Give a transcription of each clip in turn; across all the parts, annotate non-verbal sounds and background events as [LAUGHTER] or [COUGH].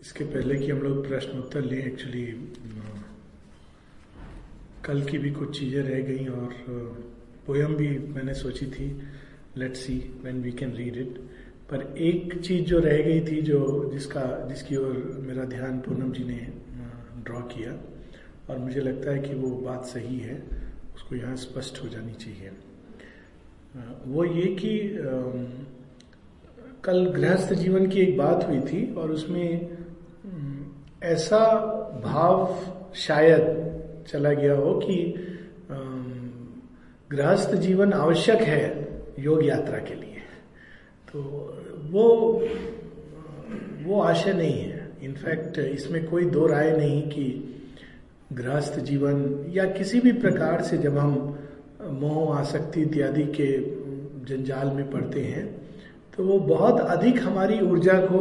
इसके पहले कि हम लोग प्रश्न उत्तर लें एक्चुअली कल की भी कुछ चीज़ें रह गई और पोयम भी मैंने सोची थी let see when we can read it पर एक चीज़ जो रह गई थी जो जिसका, जिसकी ओर मेरा ध्यान पूनम जी ने ड्रॉ किया, और मुझे लगता है कि वो बात सही है, उसको यहाँ स्पष्ट हो जानी चाहिए। वो ये कि कल गृहस्थ जीवन की एक बात हुई थी और उसमें ऐसा भाव शायद चला गया हो कि गृहस्थ जीवन आवश्यक है योग यात्रा के लिए। तो वो वो आशय नहीं है। इनफैक्ट इसमें कोई दो राय नहीं कि गृहस्थ जीवन या किसी भी प्रकार से जब हम मोह, आसक्ति इत्यादि के जंजाल में पड़ते हैं तो वो बहुत अधिक हमारी ऊर्जा को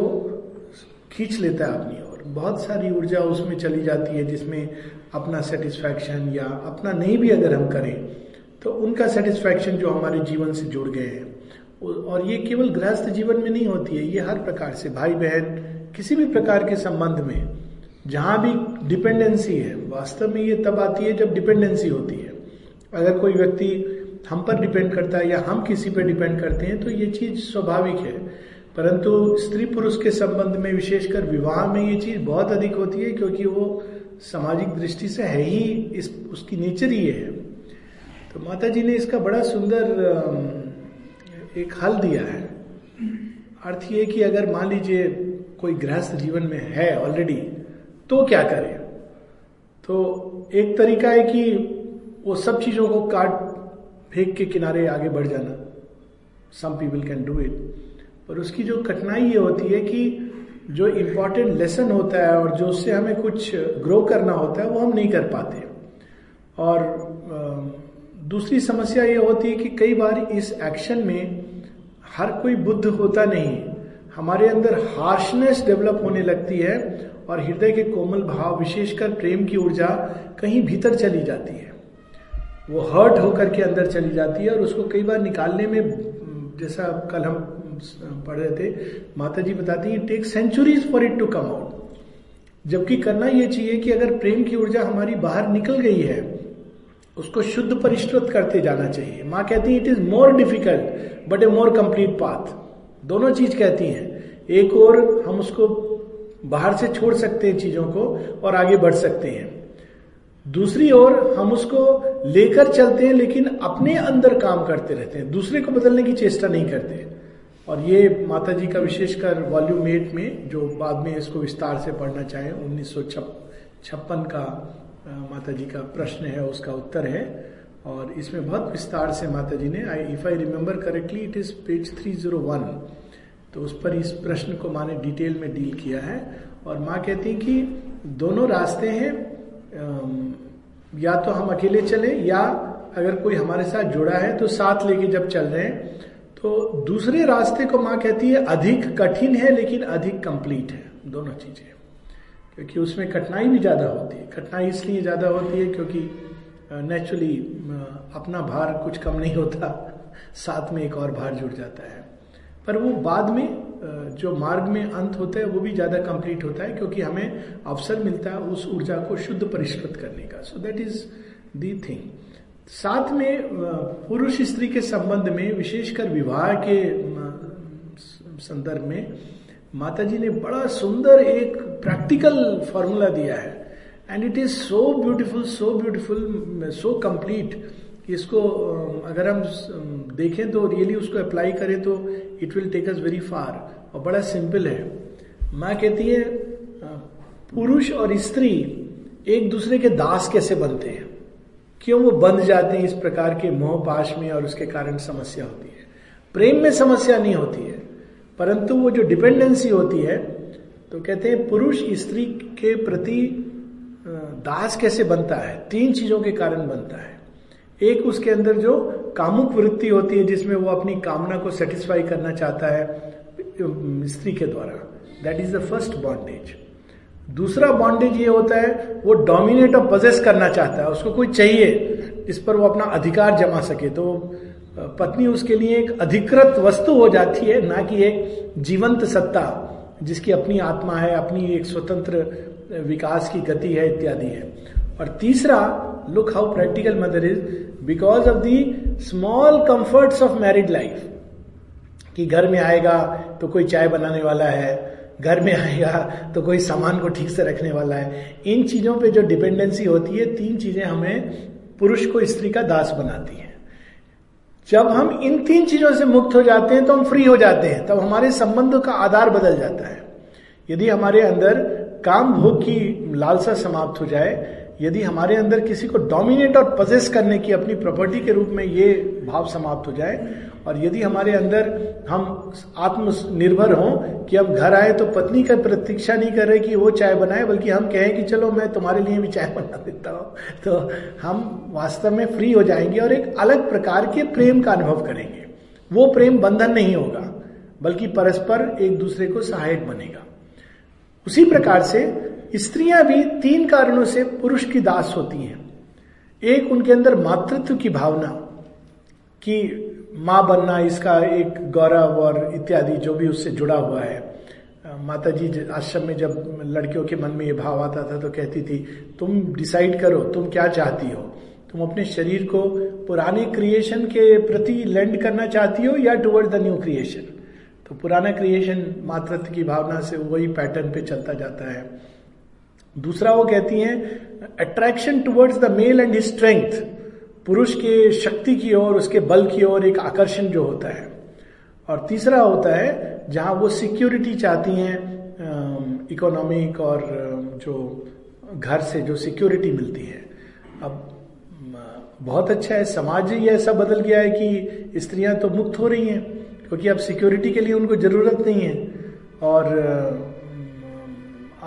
खींच लेता है अपनी बहुत सारी ऊर्जा उसमें चली जाती है जिसमें अपना सेटिस्फैक्शन या अपना नहीं भी अगर हम करें तो उनका सेटिस्फैक्शन जो हमारे जीवन से जुड़ गए हैं। और ये केवल गृहस्थ जीवन में नहीं होती है, ये हर प्रकार से भाई बहन किसी भी प्रकार के संबंध में, जहाँ भी डिपेंडेंसी है, वास्तव में ये तब आती है जब डिपेंडेंसी होती है। अगर कोई व्यक्ति हम पर डिपेंड करता है या हम किसी पर डिपेंड करते हैं तो ये चीज़ स्वाभाविक है। परंतु स्त्री पुरुष के संबंध में विशेषकर विवाह में ये चीज़ बहुत अधिक होती है, क्योंकि वो सामाजिक दृष्टि से है ही, इस, उसकी नेचर ही है। तो माता जी ने इसका बड़ा सुंदर एक हल दिया है। अर्थ ये कि अगर मान लीजिए कोई गृहस्थ जीवन में है ऑलरेडी तो क्या करे? तो एक तरीका है कि वो सब चीज़ों को काट, फेंक के किनारे आगे बढ़ जाना। Some people can do it पर उसकी जो कठिनाई ये होती है कि जो इम्पोर्टेंट लेसन होता है और जो उससे हमें कुछ ग्रो करना होता है, वो हम नहीं कर पाते। और दूसरी समस्या ये होती है कि कई बार इस एक्शन में हर कोई बुद्ध होता नहीं। हमारे अंदर हार्शनेस डेवलप होने लगती है और हृदय के कोमल भाव विशेषकर प्रेम की ऊर्जा कहीं भीतर चली जाती है। वो हर्ट होकर के अंदर चली जाती है और उसको कई बार निकालने में, जैसा कल हम पढ़ रहे थे। माता जी बताती है take centuries for it to come out जबकि करना यह चाहिए कि अगर प्रेम की ऊर्जा हमारी बाहर निकल गई है, उसको शुद्ध परिष्कृत करते जाना चाहिए। माँ कहती है it is more difficult but a more complete path दोनों चीज़ कहती हैं। एक और हम उसको बाहर से छोड़ सकते हैं चीज़ों को और आगे बढ़ सकते हैं। दूसरी ओर हम उसको लेकर चलते हैं, लेकिन अपने अंदर काम करते रहते हैं। दूसरे को बदलने की चेष्टा नहीं करते। और ये माता जी का विशेषकर वॉल्यूम एट में, जो बाद में इसको विस्तार से पढ़ना चाहें, उन्नीस छप्पन का माता जी का प्रश्न है, उसका उत्तर है। और इसमें बहुत विस्तार से माता जी ने I if I remember correctly it is page three zero one तो उस पर इस प्रश्न को माँ ने डिटेल में डील किया है। और माँ कहती कि दोनों रास्ते हैं या तो हम अकेले चले, या अगर कोई हमारे साथ जुड़ा है तो साथ लेके जब चल रहे हैं तो दूसरे रास्ते को माँ कहती है, अधिक कठिन है लेकिन अधिक कंप्लीट है। दोनों चीज़ें। क्योंकि उसमें कठिनाई भी ज़्यादा होती है। कठिनाई इसलिए ज़्यादा होती है क्योंकि नेचुरली अपना भार कुछ कम नहीं होता। [LAUGHS] साथ में एक और भार जुड़ जाता है। पर वो बाद में जो मार्ग में अंत होता है, वो भी ज़्यादा कंप्लीट होता है क्योंकि हमें अवसर मिलता है उस ऊर्जा को शुद्ध परिष्कृत करने का। So that is the thing साथ में पुरुष स्त्री के संबंध में, विशेषकर विवाह के संदर्भ में माता जी ने बड़ा सुंदर एक प्रैक्टिकल फॉर्मूला दिया है। And it is so beautiful so beautiful so complete इसको अगर हम देखें तो रियली उसको अप्लाई करें तो it will take us very far और बड़ा सिंपल है। माँ कहती है पुरुष और स्त्री एक दूसरे के दास कैसे बनते हैं? क्यों वो बंध जाते हैं इस प्रकार के मोह पाश में और उसके कारण समस्या होती है? प्रेम में समस्या नहीं होती है, परंतु वो जो डिपेंडेंसी होती है तो कहते हैं पुरुष स्त्री के प्रति दास कैसे बनता है? तीन चीज़ों के कारण बनता है। एक उसके अंदर जो कामुक वृत्ति होती है, जिसमें वो अपनी कामना को सेटिस्फाई करना चाहता है स्त्री के द्वारा। That is the first bondage दूसरा बॉन्डेज ये होता है, वो डोमिनेट और पजेस करना चाहता है, उसको कोई चाहिए, इस पर वो अपना अधिकार जमा सके। तो पत्नी उसके लिए एक अधिकृत वस्तु हो जाती है, ना कि एक जीवंत सत्ता, जिसकी अपनी आत्मा है, अपनी एक स्वतंत्र विकास की गति है, इत्यादि है। और तीसरा look how practical mother is because of the small comforts of married life कि घर में आएगा तो कोई चाय बनाने वाला है घर में आएगा तो कोई सामान को ठीक से रखने वाला है। इन चीज़ों पे जो डिपेंडेंसी होती है, तीन चीज़ें हमें पुरुष को स्त्री का दास बनाती है। जब हम इन तीन चीज़ों से मुक्त हो जाते हैं तो हम फ्री हो जाते हैं। तब हमारे संबंध का आधार बदल जाता है। यदि हमारे अंदर काम भोग की लालसा समाप्त हो जाए यदि हमारे अंदर किसी को डोमिनेट और पजेस करने की अपनी प्रॉपर्टी के रूप में ये भाव समाप्त हो जाए, और यदि हमारे अंदर हम आत्मनिर्भर हों कि हम घर आए तो पत्नी का प्रतीक्षा नहीं कर रहे कि वो चाय बनाए, बल्कि हम कहें कि चलो मैं तुम्हारे लिए भी चाय बना देता हूँ तो हम वास्तव में फ्री हो जाएँगे और एक अलग प्रकार के प्रेम का अनुभव करेंगे। वो प्रेम बंधन नहीं होगा, बल्कि परस्पर एक दूसरे को सहायक बनेगा। उसी प्रकार से स्त्रियाँ भी तीन कारणों से पुरुष की दास होती हैं। एक, उनके अंदर मातृत्व की भावना कि माँ बनना, इसका एक गौरव और इत्यादि जो भी उससे जुड़ा हुआ है। माता जी आश्रम में जब लड़कियों के मन में ये भाव आता था तो कहती थी, तुम डिसाइड करो, तुम क्या चाहती हो? तुम अपने शरीर को पुराने क्रिएशन के प्रति लेंड करना चाहती हो या टुवर्ड द न्यू क्रिएशन तो पुराना क्रिएशन मातृत्व की भावना से वही पैटर्न पे चलता जाता है। दूसरा वो कहती हैं attraction towards the male and his strength पुरुष के शक्ति की ओर, उसके बल की ओर एक आकर्षण जो होता है। और तीसरा होता है, जहाँ वो सिक्योरिटी चाहती हैं इकोनॉमिक और जो घर से जो सिक्योरिटी मिलती है। अब बहुत अच्छा है, समाज ही ऐसा बदल गया है कि स्त्रियाँ तो मुक्त हो रही हैं, क्योंकि अब सिक्योरिटी के लिए उनको ज़रूरत नहीं है। और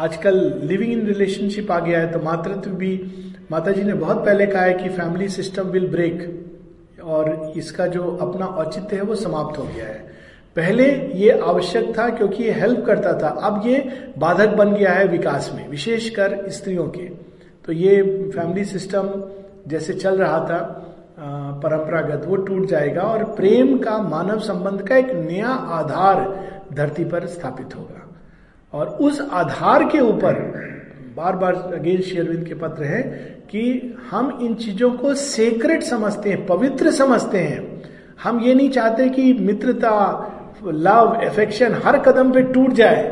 आजकल लिविंग इन रिलेशनशिप आ गया है तो मातृत्व भी माता जी ने बहुत पहले कहा है कि फैमिली सिस्टम विल ब्रेक और इसका जो अपना औचित्य है वो समाप्त हो गया है। पहले ये आवश्यक था क्योंकि ये हेल्प करता था, अब ये बाधक बन गया है विकास में, विशेषकर स्त्रियों के। तो ये फैमिली सिस्टम जैसे चल रहा था परंपरागत, वो टूट जाएगा और प्रेम का मानव संबंध का एक नया आधार धरती पर स्थापित होगा। और उस आधार के ऊपर बार बार अगेन शेयरविंद के पत्र है कि हम इन चीज़ों को सेक्रेट समझते हैं, पवित्र समझते हैं। हम ये नहीं चाहते कि मित्रता लव एफेक्शन हर कदम पे टूट जाए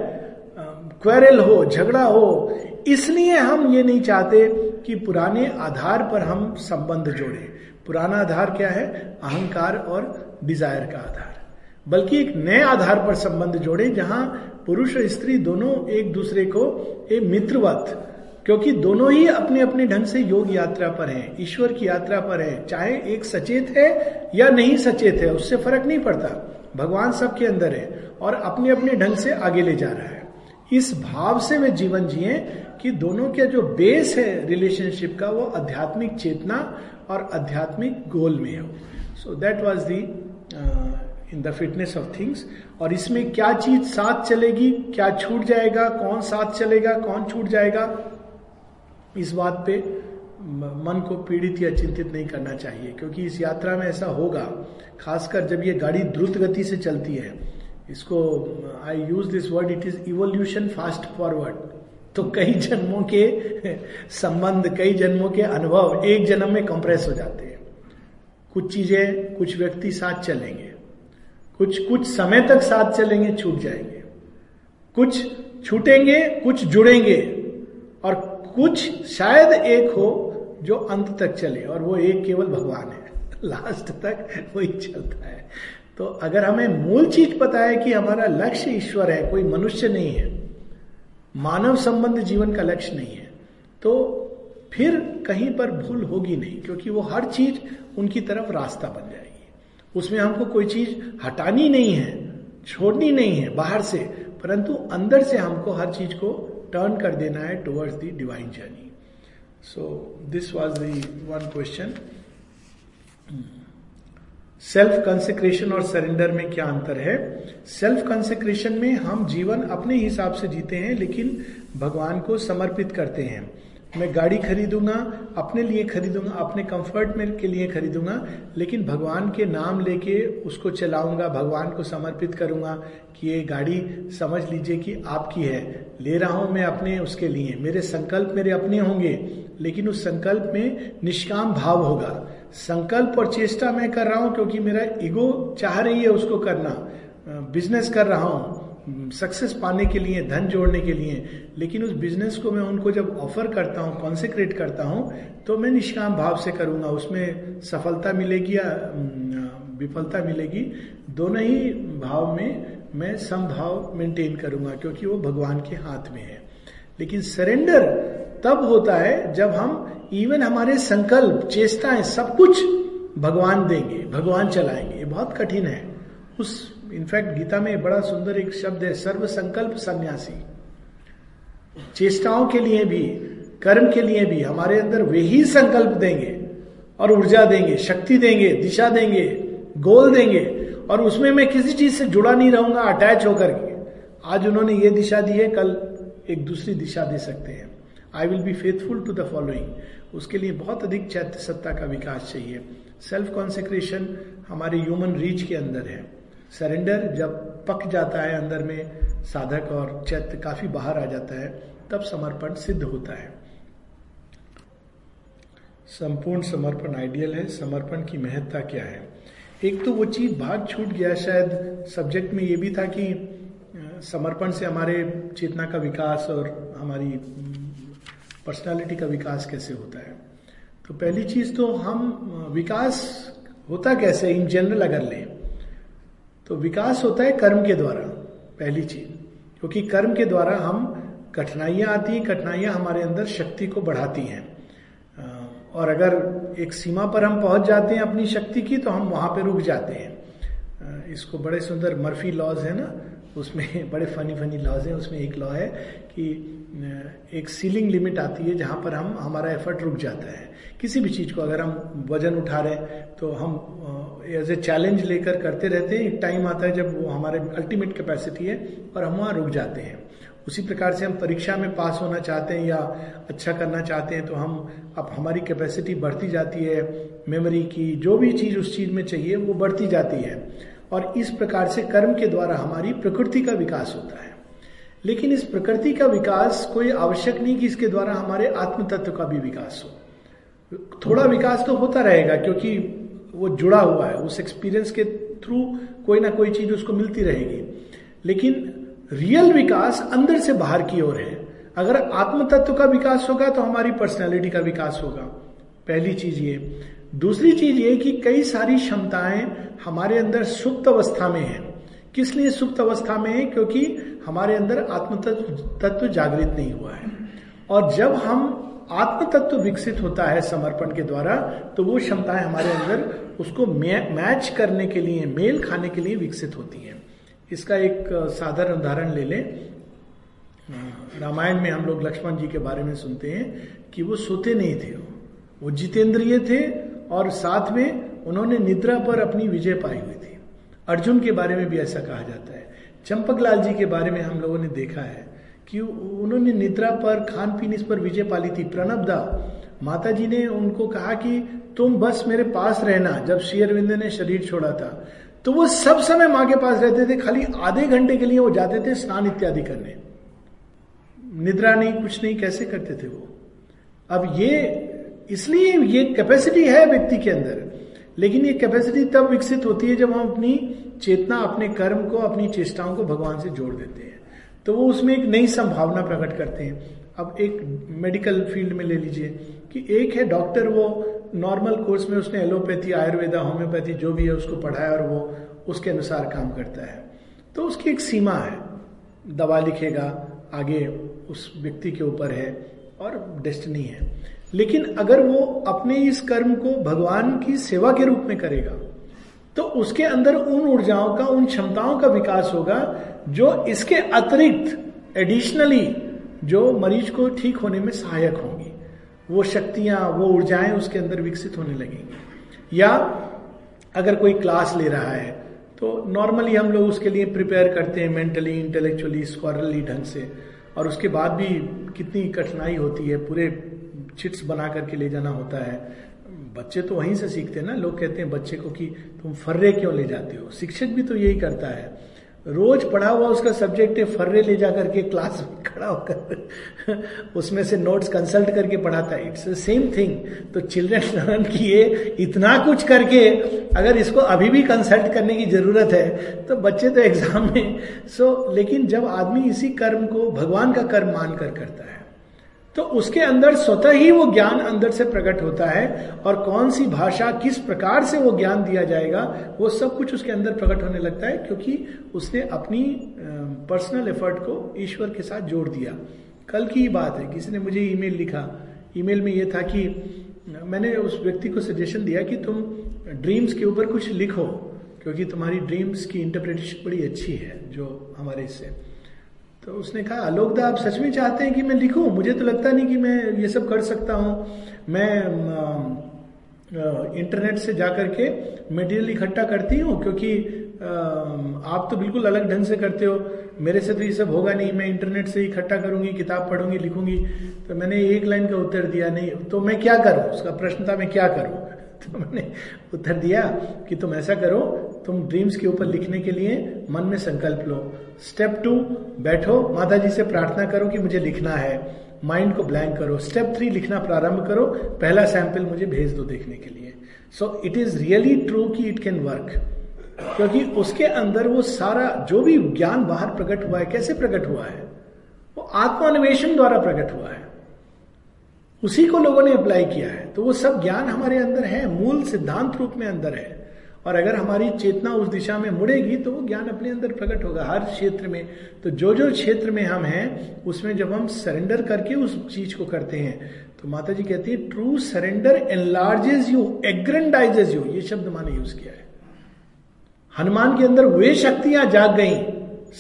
क्वेरल हो, झगड़ा हो। इसलिए हम ये नहीं चाहते कि पुराने आधार पर हम संबंध जोड़े। पुराना आधार क्या है? अहंकार और डिज़ायर का आधार। बल्कि एक नए आधार पर संबंध जोड़े जहाँ पुरुष और स्त्री दोनों एक दूसरे को एक मित्रवत, क्योंकि दोनों ही अपने अपने ढंग से योग यात्रा पर हैं, ईश्वर की यात्रा पर है। चाहे एक सचेत है या नहीं सचेत है, उससे फ़र्क नहीं पड़ता। भगवान सबके अंदर है और अपने अपने ढंग से आगे ले जा रहा है। इस भाव से वे जीवन जिए कि दोनों के जो बेस है रिलेशनशिप का, वो आध्यात्मिक चेतना और आध्यात्मिक गोल में हो। So that was the in the fitness of things और इसमें क्या चीज़ साथ चलेगी, क्या छूट जाएगा, कौन साथ चलेगा, कौन छूट जाएगा, इस बात पे मन को पीड़ित या चिंतित नहीं करना चाहिए। क्योंकि इस यात्रा में ऐसा होगा, खासकर जब ये गाड़ी द्रुत गति से चलती है। इसको I use this word it is evolution fast forward तो कई जन्मों के संबंध, कई जन्मों के अनुभव एक जन्म में कंप्रेस हो जाते हैं। कुछ चीज़ें, कुछ व्यक्ति साथ चलेंगे। कुछ कुछ समय तक साथ चलेंगे, छूट जाएँगे। कुछ छूटेंगे, कुछ जुड़ेंगे, और कुछ शायद एक हो जो अंत तक चले, और वो एक केवल भगवान है। [LAUGHS] लास्ट तक वही चलता है। तो अगर हमें मूल चीज़ पता है कि हमारा लक्ष्य ईश्वर है, कोई मनुष्य नहीं है, मानव संबंध जीवन का लक्ष्य नहीं है तो फिर कहीं पर भूल होगी नहीं, क्योंकि वो हर चीज़ उनकी तरफ़ रास्ता बन जाएगी। उसमें हमको कोई चीज़ हटानी नहीं है, छोड़नी नहीं है बाहर से, परंतु अंदर से हमको हर चीज़ को टर्न कर देना है towards the divine journey so this was the one question self consecration और सरेंडर में क्या अंतर है? सेल्फ कंसेक्रेशन में हम जीवन अपने हिसाब से जीते हैं, लेकिन भगवान को समर्पित करते हैं। मैं गाड़ी खरीदूँगा, अपने लिए खरीदूँगा, अपने कंफर्ट में के लिए खरीदूँगा, लेकिन भगवान के नाम लेके उसको चलाऊँगा, भगवान को समर्पित करूँगा कि ये गाड़ी समझ लीजिए कि आपकी है। ले रहा हूँ मैं अपने उसके लिए। मेरे संकल्प मेरे अपने होंगे, लेकिन उस संकल्प में निष्काम भाव होगा। संकल्प और चेष्टा मैं कर रहा हूँ क्योंकि मेरा ईगो चाह रही है उसको करना। बिज़नेस कर रहा हूँ। सक्सेस पाने के लिए, धन जोड़ने के लिए, लेकिन उस बिज़नेस को मैं उनको जब ऑफ़र करता हूँ कॉन्सेक्रेट करता हूँ तो मैं निष्काम भाव से करूँगा। उसमें सफलता मिलेगी या विफलता मिलेगी, दोनों ही भाव में मैं समभाव मेंटेन करूँगा, क्योंकि वो भगवान के हाथ में है। लेकिन सरेंडर तब होता है जब हम इवन हमारे संकल्प, चेष्टाएँ सब कुछ भगवान देंगे, भगवान चलाएँगे। बहुत कठिन है। उस इनफैक्ट गीता में बड़ा सुंदर एक शब्द है सर्व संकल्प सन्यासी। चेष्टाओं के लिए भी, कर्म के लिए भी, हमारे अंदर वे ही संकल्प देंगे और ऊर्जा देंगे, शक्ति देंगे, दिशा देंगे, गोल देंगे और उसमें मैं किसी चीज़ से जुड़ा नहीं रहूँगा, अटैच होकर के। आज उन्होंने ये दिशा दी है, कल एक दूसरी दिशा दे सकते हैं। I will be faithful to the following उसके लिए बहुत अधिक चैत्य सत्ता का विकास चाहिए। सेल्फ कॉन्सेक्रेशन हमारे ह्यूमन रीच के अंदर है। सरेंडर जब पक जाता है अंदर में, साधक और चैत्य काफ़ी बाहर आ जाता है, तब समर्पण सिद्ध होता है। संपूर्ण समर्पण आइडियल है, समर्पण की महत्ता क्या है? एक तो वो चीज़ भाग छूट गया शायद, सब्जेक्ट में ये भी था कि समर्पण से हमारे चेतना का विकास और हमारी पर्सनालिटी का विकास कैसे होता है? तो पहली चीज़ तो हम विकास होता कैसे इन जनरल अगर लें तो विकास होता है कर्म के द्वारा, पहली चीज़। क्योंकि कर्म के द्वारा हम कठिनाइयाँ आती हैं, कठिनाइयाँ हमारे अंदर शक्ति को बढ़ाती हैं। और अगर एक सीमा पर हम पहुँच जाते हैं अपनी शक्ति की तो हम वहाँ पे रुक जाते हैं। इसको बड़े सुंदर मर्फी लॉज है ना, उसमें [LAUGHS] बड़े फनी फनी लॉज है, उसमें एक लॉ है कि एक सीलिंग लिमिट आती है जहाँ पर हम, हमारा एफर्ट रुक जाता है। किसी भी चीज़ को अगर हम वज़न उठा रहे हैं तो हम एज ए चैलेंज लेकर करते रहते हैं। टाइम आता है जब वो हमारे अल्टीमेट कैपेसिटी है और हम वहाँ रुक जाते हैं। उसी प्रकार से हम परीक्षा में पास होना चाहते हैं या अच्छा करना चाहते हैं तो हम, अब हमारी कैपेसिटी बढ़ती जाती है। मेमोरी की जो भी चीज़ उस चीज़ में चाहिए, वो बढ़ती जाती है। और इस प्रकार से कर्म के द्वारा हमारी प्रकृति का विकास होता है। लेकिन इस प्रकृति का विकास कोई आवश्यक नहीं कि इसके द्वारा हमारे आत्म तत्व का भी विकास हो। थोड़ा विकास तो होता रहेगा, क्योंकि वो जुड़ा हुआ है। उस एक्सपीरियंस के थ्रू कोई ना कोई चीज़ उसको मिलती रहेगी। लेकिन रियल विकास अंदर से बाहर की ओर है। अगर आत्म तत्व का विकास होगा तो हमारी पर्सनैलिटी का विकास होगा। पहली चीज़ ये। दूसरी चीज़ ये कि कई सारी क्षमताएँ हमारे अंदर सुप्त अवस्था में है। किस लिए सुप्त अवस्था में है? क्योंकि हमारे अंदर आत्म तत्व जागृत नहीं हुआ है। और जब हम आत्म तत्व विकसित होता है समर्पण के द्वारा तो वो क्षमताएँ हमारे अंदर उसको मैच करने के लिए, मेल खाने के लिए विकसित होती हैं। इसका एक साधारण उदाहरण ले लें। रामायण में हम लोग लक्ष्मण जी के बारे में सुनते हैं कि वो सोते नहीं थे। वो जितेंद्रिय थे और साथ में उन्होंने निद्रा पर अपनी विजय पाई हुई थी। अर्जुन के बारे में भी ऐसा कहा जाता है। चंपक लाल जी के बारे में हम लोगों ने देखा है कि उन्होंने निद्रा पर खान पीन इस पर विजय पाली थी? प्रणबदा माता जी ने उनको कहा कि तुम बस मेरे पास रहना, जब शेयरविंद ने शरीर छोड़ा था। तो वो सब समय माँ के पास रहते थे, खाली आधे घंटे के लिए वो जाते थे स्नान इत्यादि करने। निद्रा नहीं, कुछ नहीं, कैसे करते थे वो? अब ये, इसलिए ये कैपेसिटी है व्यक्ति के अंदर। लेकिन ये कैपेसिटी तब विकसित होती है जब हम अपनी चेतना, अपने कर्म को, अपनी चेष्टाओं को भगवान से जोड़ देते हैं। तो वो उसमें एक नई संभावना प्रकट करते हैं। अब एक मेडिकल फ़ील्ड में ले लीजिए कि एक है डॉक्टर वो नॉर्मल कोर्स में उसने एलोपैथी आयुर्वेदा होम्योपैथी जो भी है उसको पढ़ाया और वो उसके अनुसार काम करता है। तो उसकी एक सीमा है। दवा लिखेगा, आगे उस व्यक्ति के ऊपर है और डेस्टिनी है। लेकिन अगर वो अपने इस कर्म को भगवान की सेवा के रूप में करेगा तो उसके अंदर उन ऊर्जाओं का, उन क्षमताओं का विकास होगा जो इसके अतिरिक्त एडिशनली जो मरीज़ को ठीक होने में सहायक होंगी। वो शक्तियाँ, वो ऊर्जाएँ उसके अंदर विकसित होने लगेंगी। या अगर कोई क्लास ले रहा है तो नॉर्मली हम लोग उसके लिए प्रिपेयर करते हैं मेंटली इंटेलेक्चुअली स्कॉरली ढंग से। और उसके बाद भी कितनी कठिनाई होती है, पूरे चिट्स बना करके ले जाना होता है। बच्चे तो वहीं से सीखते हैं ना, लोग कहते हैं बच्चे को कि तुम फर्रे क्यों ले जाते हो? शिक्षक भी तो यही करता है। रोज पढ़ा हुआ उसका सब्जेक्ट है, फर्रे ले जा करके क्लास में खड़ा होकर। उसमें से नोट्स कंसल्ट करके पढ़ाता है। इट्स द सेम थिंग तो चिल्ड्रन लर्न [LAUGHS] किए, इतना कुछ करके, अगर इसको अभी भी कंसल्ट करने की ज़रूरत है तो बच्चे तो एग्ज़ाम में। सो लेकिन जब आदमी इसी कर्म को, भगवान का कर्म मानकर करता है तो उसके अंदर स्वतः ही वो ज्ञान अंदर से प्रकट होता है और कौन सी भाषा किस प्रकार से वो ज्ञान दिया जाएगा, वो सब कुछ उसके अंदर प्रकट होने लगता है क्योंकि उसने अपनी पर्सनल एफर्ट को ईश्वर के साथ जोड़ दिया। कल की ही बात है, किसी ने मुझे ईमेल लिखा। ईमेल में ये था कि, मैंने उस व्यक्ति को सजेशन दिया कि तुम ड्रीम्स के ऊपर कुछ लिखो, क्योंकि तुम्हारी ड्रीम्स की इंटरप्रिटेशन बड़ी अच्छी है, जो हमारे इससे। तो उसने कहा आलोकदा आप सच में चाहते हैं कि मैं लिखूं? मुझे तो लगता नहीं कि मैं ये सब कर सकता हूँ। मैं इंटरनेट से जाकर के मटेरियल इकट्ठा करती हूँ, क्योंकि आप तो बिल्कुल अलग ढंग से करते हो। मेरे से तो ये सब होगा नहीं। मैं इंटरनेट से इकट्ठा करूँगी, किताब पढ़ूँगी, लिखूँगी। तो मैंने एक लाइन का उत्तर दिया, नहीं तो मैं क्या करूँ? उसका प्रश्न था, मैं क्या करूँ? [LAUGHS] तो मैंने उत्तर दिया कि, तुम ऐसा करो तुम ड्रीम्स के ऊपर लिखने के लिए मन में संकल्प लो। स्टेप टू बैठो माता जी से प्रार्थना करो कि मुझे लिखना है। माइंड को ब्लैंक करो। स्टेप थ्री लिखना प्रारंभ करो। पहला सैंपल मुझे भेज दो देखने के लिए। So it is really true कि इट कैन वर्क क्योंकि उसके अंदर वो सारा, जो भी ज्ञान बाहर प्रकट हुआ है, कैसे प्रकट हुआ है? वो आत्मान्वेषण द्वारा प्रकट हुआ है। उसी को लोगों ने अप्लाई किया है। तो वो सब ज्ञान हमारे अंदर है, मूल सिद्धांत रूप में अंदर है। और अगर हमारी चेतना उस दिशा में मुड़ेगी तो वो ज्ञान अपने अंदर प्रकट होगा हर क्षेत्र में। तो जो जो क्षेत्र में हम हैं, उसमें जब हम सरेंडर करके उस चीज़ को करते हैं तो माता जी कहती है true surrender enlarges you aggrandizes you ये शब्द माने यूज़ किया है। हनुमान के अंदर वे शक्तियाँ जाग गई।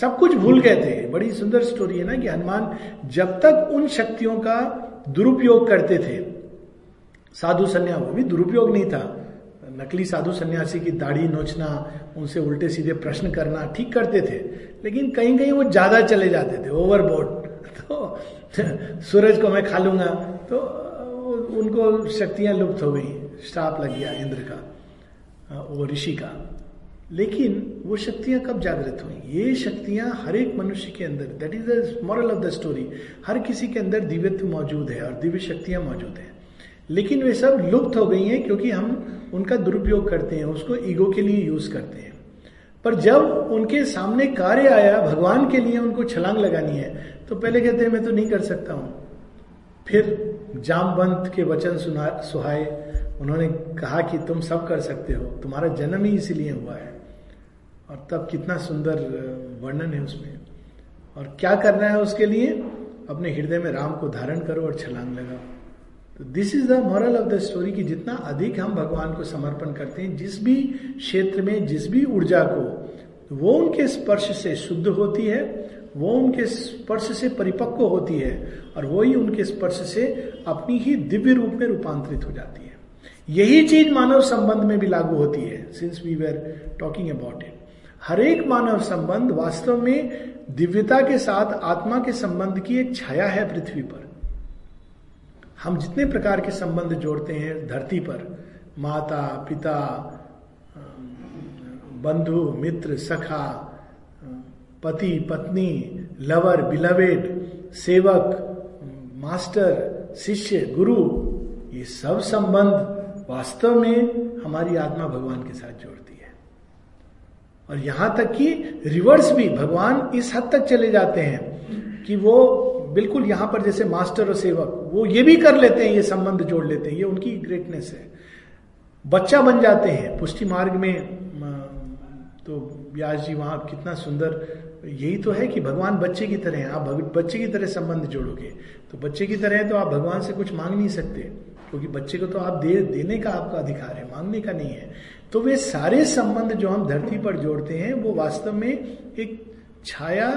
सब कुछ भूल गए थे। बड़ी सुंदर स्टोरी है ना कि हनुमान जब तक उन शक्तियों का दुरुपयोग करते थे, साधु संन्या वो भी दुरुपयोग नहीं था। नकली साधु सन्यासी की दाढ़ी नोचना, उनसे उल्टे सीधे प्रश्न करना, ठीक करते थे, लेकिन कहीं कहीं वो ज़्यादा चले जाते थे ओवरबोर्ड [LAUGHS] तो सूरज को मैं खा लूँगा। तो उनको शक्तियाँ लुप्त हो गई, श्राप लग गया इंद्र का, वो ऋषि का। लेकिन वो शक्तियाँ कब जागृत हुई? ये शक्तियाँ हर एक मनुष्य के अंदर that is the moral of the story हर किसी के अंदर दिव्यत्व मौजूद है और दिव्य शक्तियाँ मौजूद है। लेकिन वे सब लुप्त हो गई हैं क्योंकि हम उनका दुरुपयोग करते हैं, उसको ईगो के लिए यूज़ करते हैं। पर जब उनके सामने कार्य आया, भगवान के लिए उनको छलांग लगानी है तो पहले कहते हैं, मैं तो नहीं कर सकता हूँ। फिर जामबंत के वचन सुना, सुहाए, उन्होंने कहा कि, तुम सब कर सकते हो, तुम्हारा जन्म ही इसीलिए हुआ है। और तब कितना सुंदर वर्णन है उसमें। और क्या करना है उसके लिए? अपने हृदय में राम को धारण करो और छलांग लगाओ। तो this is the moral of the story कि जितना अधिक हम भगवान को समर्पण करते हैं, जिस भी क्षेत्र में, जिस भी ऊर्जा को, वो उनके स्पर्श से शुद्ध होती है, वो उनके स्पर्श से परिपक्व होती है और वो ही उनके स्पर्श से अपनी ही दिव्य रूप में रूपांतरित हो जाती है। यही चीज़ मानव संबंध में भी लागू होती है since we were talking about it हर एक मानव संबंध वास्तव में दिव्यता के साथ आत्मा के संबंध की एक छाया है पृथ्वी पर। हम जितने प्रकार के संबंध जोड़ते हैं धरती पर, माता, पिता, बंधु, मित्र, सखा, पति, पत्नी लवर बिलवेड सेवक मास्टर शिष्य, गुरु, ये सब संबंध वास्तव में हमारी आत्मा भगवान के साथ जोड़ती है। और यहाँ तक कि रिवर्स भी भगवान इस हद तक चले जाते हैं कि वो बिल्कुल यहाँ पर जैसे मास्टर और सेवक, वो ये भी कर लेते हैं, ये संबंध जोड़ लेते हैं, ये उनकी ग्रेटनेस है। बच्चा बन जाते हैं, पुष्टि मार्ग में तो व्यास जी वहाँ कितना सुंदर, यही तो है कि भगवान बच्चे की तरह है, आप बच्चे की तरह संबंध जोड़ोगे। तो बच्चे की तरह है तो आप भगवान से कुछ मांग नहीं सकते, क्योंकि बच्चे को तो आप दे, देने का आपका अधिकार है, मांगने का नहीं है। तो वे सारे संबंध जो हम धरती पर जोड़ते हैं, वो वास्तव में एक छाया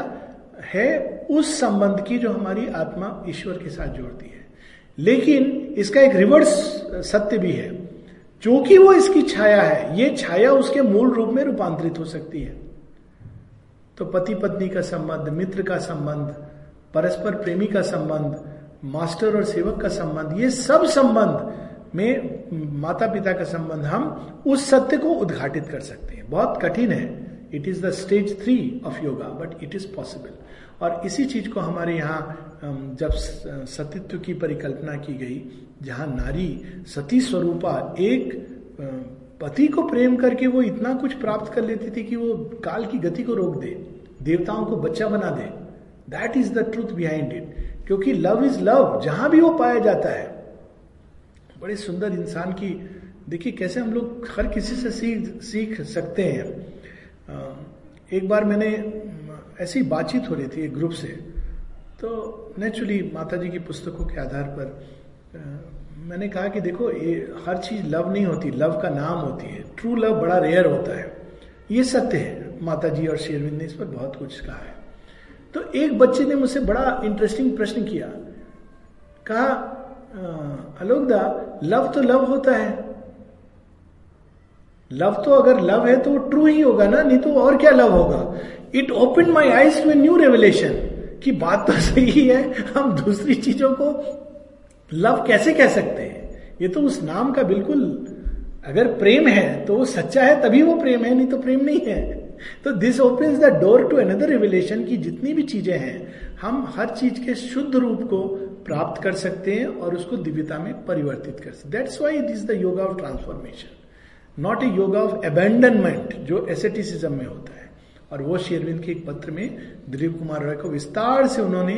है, उस संबंध की जो हमारी आत्मा ईश्वर के साथ जोड़ती है। लेकिन इसका एक रिवर्स सत्य भी है। क्योंकि वो इसकी छाया है, ये छाया उसके मूल रूप में रूपांतरित हो सकती है। तो पति पत्नी का संबंध, मित्र का संबंध, परस्पर प्रेमी का संबंध, मास्टर और सेवक का संबंध, ये सब संबंध में माता पिता का संबंध हम उस सत्य को उद्घाटित कर सकते हैं। बहुत कठिन है। It is the stage three of yoga but it is possible और इसी चीज़ को हमारे यहाँ जब सतीत्व की परिकल्पना की गई, जहाँ नारी सती स्वरूपा एक पति को प्रेम करके वो इतना कुछ प्राप्त कर लेती थी कि वो काल की गति को रोक दे, देवताओं को बच्चा बना दे। That is the truth behind it क्योंकि लव इज़ लव जहाँ भी वो पाया जाता है। बड़े सुंदर इंसान की, देखिए कैसे हम लोग हर किसी से सीख सीख सकते हैं। एक बार मैंने ऐसी बातचीत हो रही थी एक ग्रुप से तो नेचुरली माता जी की पुस्तकों के आधार पर मैंने कहा कि देखो, ये हर चीज़ लव नहीं होती, लव का नाम होती है। ट्रू लव बड़ा रेयर होता है। ये सत्य है। माता जी और शेरविंद ने इस पर बहुत कुछ कहा है। तो एक बच्चे ने मुझसे बड़ा इंटरेस्टिंग प्रश्न किया। कहा अलोकदा लव तो लव होता है लव तो अगर लव है तो ट्रू ही होगा ना, नहीं तो और क्या लव होगा? It open my eyes to a new revelation की बात तो सही है, हम दूसरी चीज़ों को लव कैसे कह सकते हैं? ये तो उस नाम का बिल्कुल अगर प्रेम है तो वो सच्चा है, तभी वो प्रेम है, नहीं तो प्रेम नहीं है। तो this opens the door to another revelation की जितनी भी चीज़ें हैं, हम हर चीज़ के शुद्ध रूप को प्राप्त कर सकते हैं और उसको दिव्यता में परिवर्तित कर सकते that's why it is the yoga of transformation not a yoga of abandonment जो एसेटिसिज्म में होता है। और वो शेरविंद के एक पत्र में दिलीप कुमार रॉय को विस्तार से उन्होंने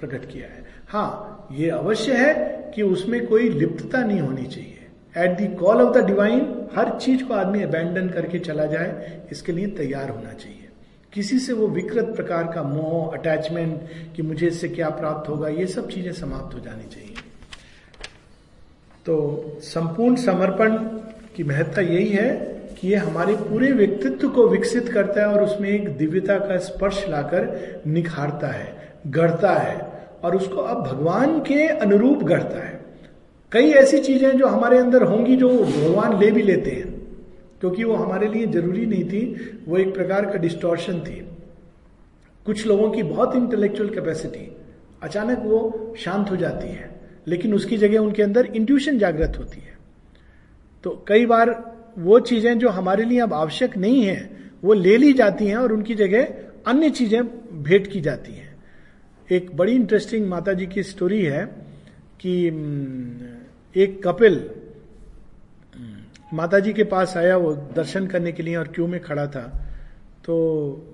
प्रकट किया है। हाँ ये अवश्य है कि उसमें कोई लिप्तता नहीं होनी चाहिए। At the call of the divine हर चीज़ को आदमी अबेंडन करके चला जाए, इसके लिए तैयार होना चाहिए। किसी से वो विकृत प्रकार का मोह अटैचमेंट कि मुझे इससे क्या प्राप्त होगा, ये सब चीज़ें समाप्त हो जानी चाहिए। तो संपूर्ण समर्पण की महत्ता यही है कि ये हमारे पूरे व्यक्तित्व को विकसित करता है और उसमें एक दिव्यता का स्पर्श लाकर निखारता है, गढ़ता है और उसको अब भगवान के अनुरूप गढ़ता है। कई ऐसी चीज़ें जो हमारे अंदर होंगी जो भगवान ले भी लेते हैं, क्योंकि वो हमारे लिए ज़रूरी नहीं थी, वो एक प्रकार का डिस्टोर्शन थी। कुछ लोगों की बहुत इंटेलेक्चुअल कैपेसिटी अचानक वो शांत हो जाती है। लेकिन उसकी जगह उनके अंदर इंट्यूशन जागृत होती है। तो कई बार वो चीज़ें जो हमारे लिए अब आवश्यक नहीं है, वो ले ली जाती हैं और उनकी जगह अन्य चीज़ें भेंट की जाती हैं। एक बड़ी इंटरेस्टिंग माता जी की स्टोरी है कि एक कपिल माता जी के पास आया वो दर्शन करने के लिए और क्यों में खड़ा था। तो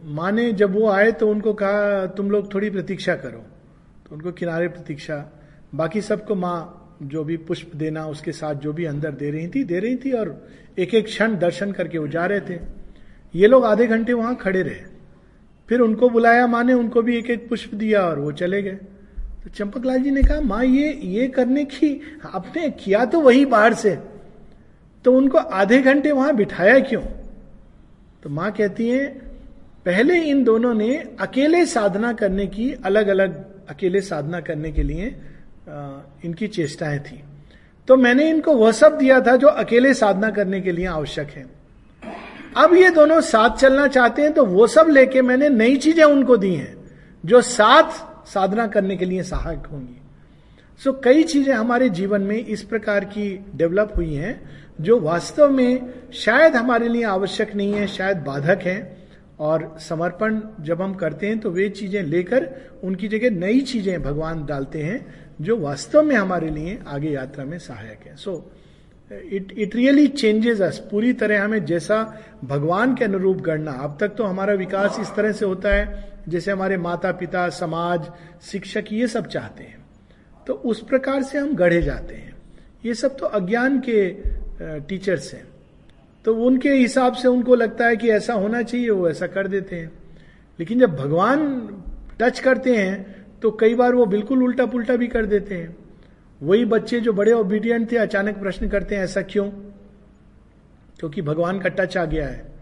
माँ ने जब वो आए तो उनको कहा, तुम लोग थोड़ी प्रतीक्षा करो। तो उनको किनारे प्रतीक्षा बाकी सबको माँ जो भी पुष्प देना, उसके साथ जो भी अंदर दे रही थी, दे रही थी और एक एक क्षण दर्शन करके वो जा रहे थे। ये लोग आधे घंटे वहाँ खड़े रहे। फिर उनको बुलाया माँ ने, उनको भी एक एक पुष्प दिया और वो चले गए। तो चंपकलाल जी ने कहा, माँ, ये ये करने की, आपने किया तो वही बाहर से। तो उनको आधे घंटे वहाँ बिठाया क्यों? तो माँ कहती है, पहले इन दोनों ने अकेले साधना करने की अलग अलग अकेले साधना करने के लिए इनकी चेष्टाएँ थी। तो मैंने इनको वह सब दिया था जो अकेले साधना करने के लिए आवश्यक है। अब ये दोनों साथ चलना चाहते हैं तो वो सब लेके मैंने नई चीज़ें उनको दी हैं, जो साथ साधना करने के लिए सहायक होंगी। सो कई चीज़ें हमारे जीवन में इस प्रकार की डेवलप हुई हैं, जो वास्तव में शायद हमारे लिए आवश्यक नहीं है, शायद बाधक है, और समर्पण जब हम करते हैं तो वे चीज़ें लेकर उनकी जगह नई चीज़ें भगवान डालते हैं जो वास्तव में हमारे लिए आगे यात्रा में सहायक है। So it it really changes us पूरी तरह हमें जैसा भगवान के अनुरूप गढ़ना, अब तक तो हमारा विकास इस तरह से होता है, जैसे हमारे माता पिता समाज, शिक्षक ये सब चाहते हैं। तो उस प्रकार से हम गढ़े जाते हैं। ये सब तो अज्ञान के टीचर्स हैं। तो उनके हिसाब से उनको लगता है कि ऐसा होना चाहिए, वो ऐसा कर देते हैं। लेकिन जब भगवान टच करते हैं तो कई बार वो बिल्कुल उल्टा पुल्टा भी कर देते हैं। वही बच्चे जो बड़े ओबीडियंट थे, अचानक प्रश्न करते हैं, ऐसा क्यों? क्योंकि भगवान का टच आ गया है।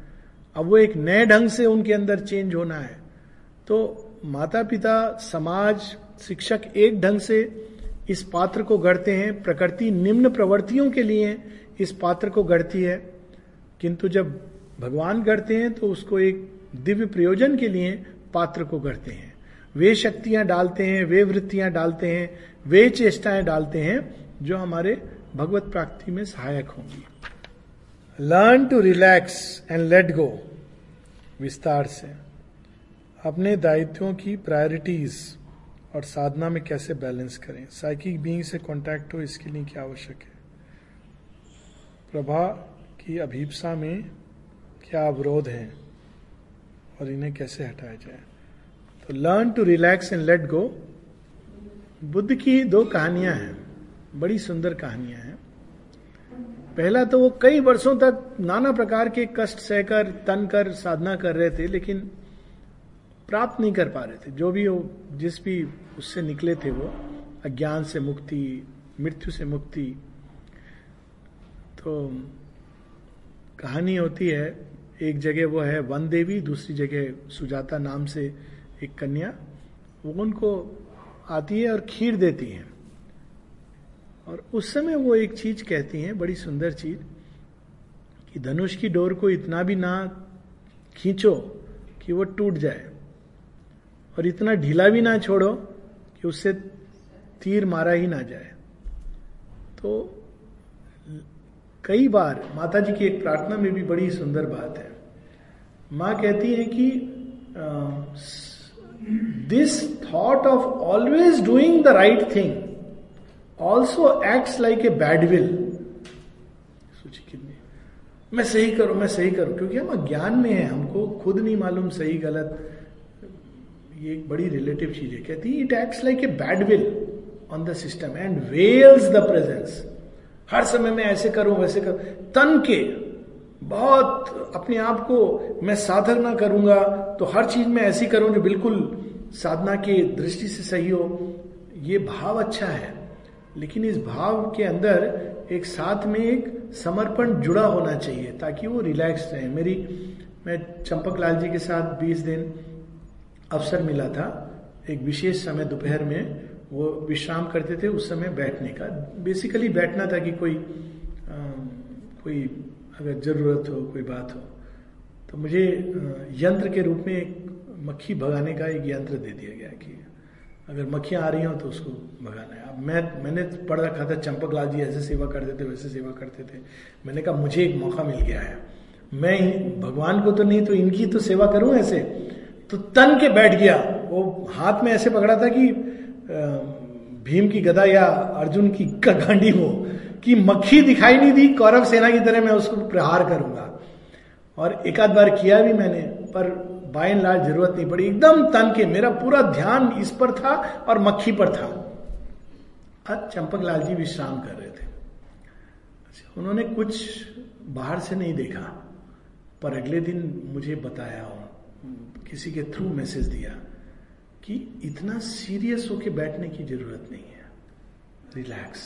अब वो एक नए ढंग से उनके अंदर चेंज होना है। तो माता पिता समाज, शिक्षक एक ढंग से इस पात्र को गढ़ते हैं। प्रकृति निम्न प्रवृत्तियों के लिए इस पात्र को गढ़ती है। किंतु जब भगवान गढ़ते हैं तो उसको एक दिव्य प्रयोजन के लिए पात्र को गढ़ते हैं। वे शक्तियाँ डालते हैं, वे वृत्तियाँ डालते हैं, वे चेष्टाएँ डालते हैं, जो हमारे भगवत प्राप्ति में सहायक होंगी। Learn to relax and let go विस्तार से। अपने दायित्वों की प्रायोरिटीज और साधना में कैसे बैलेंस करें? साइकिक बीइंग से कांटेक्ट हो, इसके लिए क्या आवश्यक है? प्रभा की अभीपसा में क्या अवरोध है और इन्हें कैसे हटाया जाए? तो learn to relax and let go Buddha की दो कहानियाँ हैं। बड़ी सुंदर कहानियाँ हैं। पहला तो वो कई वर्षों तक नाना प्रकार के कष्ट सहकर तन कर, साधना कर रहे थे, लेकिन प्राप्त नहीं कर पा रहे थे। जो भी वो, जिस भी उससे निकले थे वो, अज्ञान से मुक्ति, मृत्यु से मुक्ति। तो कहानी होती है, एक जगह वो है वन देवी दूसरी जगह सुजाता नाम से एक कन्या, वो उनको आती है और खीर देती है। और उस समय वो एक चीज़ कहती हैं, बड़ी सुंदर चीज़, कि धनुष की डोर को इतना भी ना खींचो कि वो टूट जाए और इतना ढीला भी ना छोड़ो कि उससे तीर मारा ही ना जाए। तो कई बार माता जी की एक प्रार्थना में भी बड़ी सुंदर बात है। माँ कहती है कि this thought of always doing the right thing also acts like a bad will मैं सही करूँ, मैं सही करूँ, क्योंकि हम अज्ञान में है, हमको खुद नहीं मालूम सही, गलत। ये एक बड़ी रिलेटिव चीज़ है। कहती है it acts like a bad will on the system and veils the presence हर समय मैं ऐसे करूँ, वैसे करूँ। तन के बहुत अपने आप को मैं साधक ना करूँगा तो हर चीज़ में ऐसी करूँ जो बिल्कुल साधना के दृष्टि से सही हो। ये भाव अच्छा है लेकिन इस भाव के अंदर एक साथ में एक समर्पण जुड़ा होना चाहिए ताकि वो रिलैक्स रहे। मेरी मैं चंपक लाल जी के साथ 20 दिन अवसर मिला था एक विशेष समय दोपहर में वो विश्राम करते थे उस समय बैठने का। बेसिकली बैठना था कि कोई आ, कोई अगर ज़रूरत हो, कोई बात हो तो मुझे यंत्र के रूप में एक मक्खी भगाने का एक यंत्र दे दिया गया कि अगर मक्खियाँ आ रही हो तो उसको भगाना है। अब मैं, मैंने पढ़ रखा था, चंपक लाल जी ऐसे सेवा करते थे, वैसे सेवा करते थे। मैंने कहा, मुझे एक मौका मिल गया है। मैं भगवान को तो नहीं तो इनकी तो सेवा करूँ ऐसे? तो तन के बैठ गया। वो हाथ में ऐसे पकड़ा था कि भीम की गदा या अर्जुन की गांडी हो। कि मक्खी दिखाई नहीं दी, कौरव सेना की तरह मैं उसको प्रहार करूँगा। और एक आध बार किया भी मैंने, पर बाय लार्ज ज़रूरत नहीं पड़ी। एकदम तन के, मेरा पूरा ध्यान इस पर था और मक्खी पर था। आज चंपक लाल जी विश्राम कर रहे थे। अच्छा उन्होंने कुछ बाहर से नहीं देखा, पर अगले दिन मुझे बताया और किसी के थ्रू मैसेज दिया कि इतना सीरियस होके बैठने की ज़रूरत नहीं है। रिलैक्स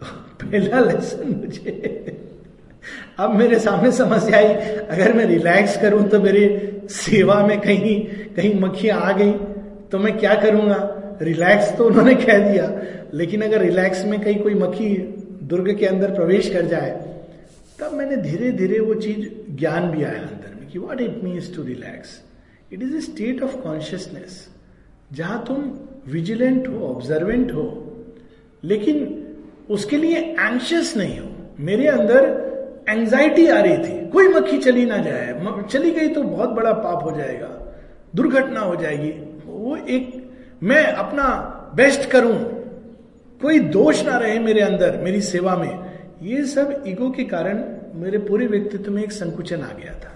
तो पहला लेसन मुझे। अब मेरे सामने समस्या आई, अगर मैं रिलैक्स करूँ तो मेरे सेवा में कहीं कहीं मक्खियाँ आ गई तो मैं क्या करूँगा? रिलैक्स तो उन्होंने कह दिया, लेकिन अगर रिलैक्स में कहीं कोई मक्खी दुर्ग के अंदर प्रवेश कर जाए, तब मैंने धीरे धीरे वो चीज़ ज्ञान भी आया अंदर में कि what it means to relax it is a state of consciousness जहाँ तुम विजिलेंट हो ऑब्जर्वेंट हो, लेकिन उसके लिए एंशियस नहीं हो। मेरे अंदर एंजाइटी आ रही थी। कोई मक्खी चली ना जाए। चली गई तो बहुत बड़ा पाप हो जाएगा। दुर्घटना हो जाएगी। वो एक मैं अपना बेस्ट करूँ। कोई दोष ना रहे मेरे अंदर, मेरी सेवा में। ये सब ईगो के कारण मेरे पूरे व्यक्तित्व में एक संकुचन आ गया था।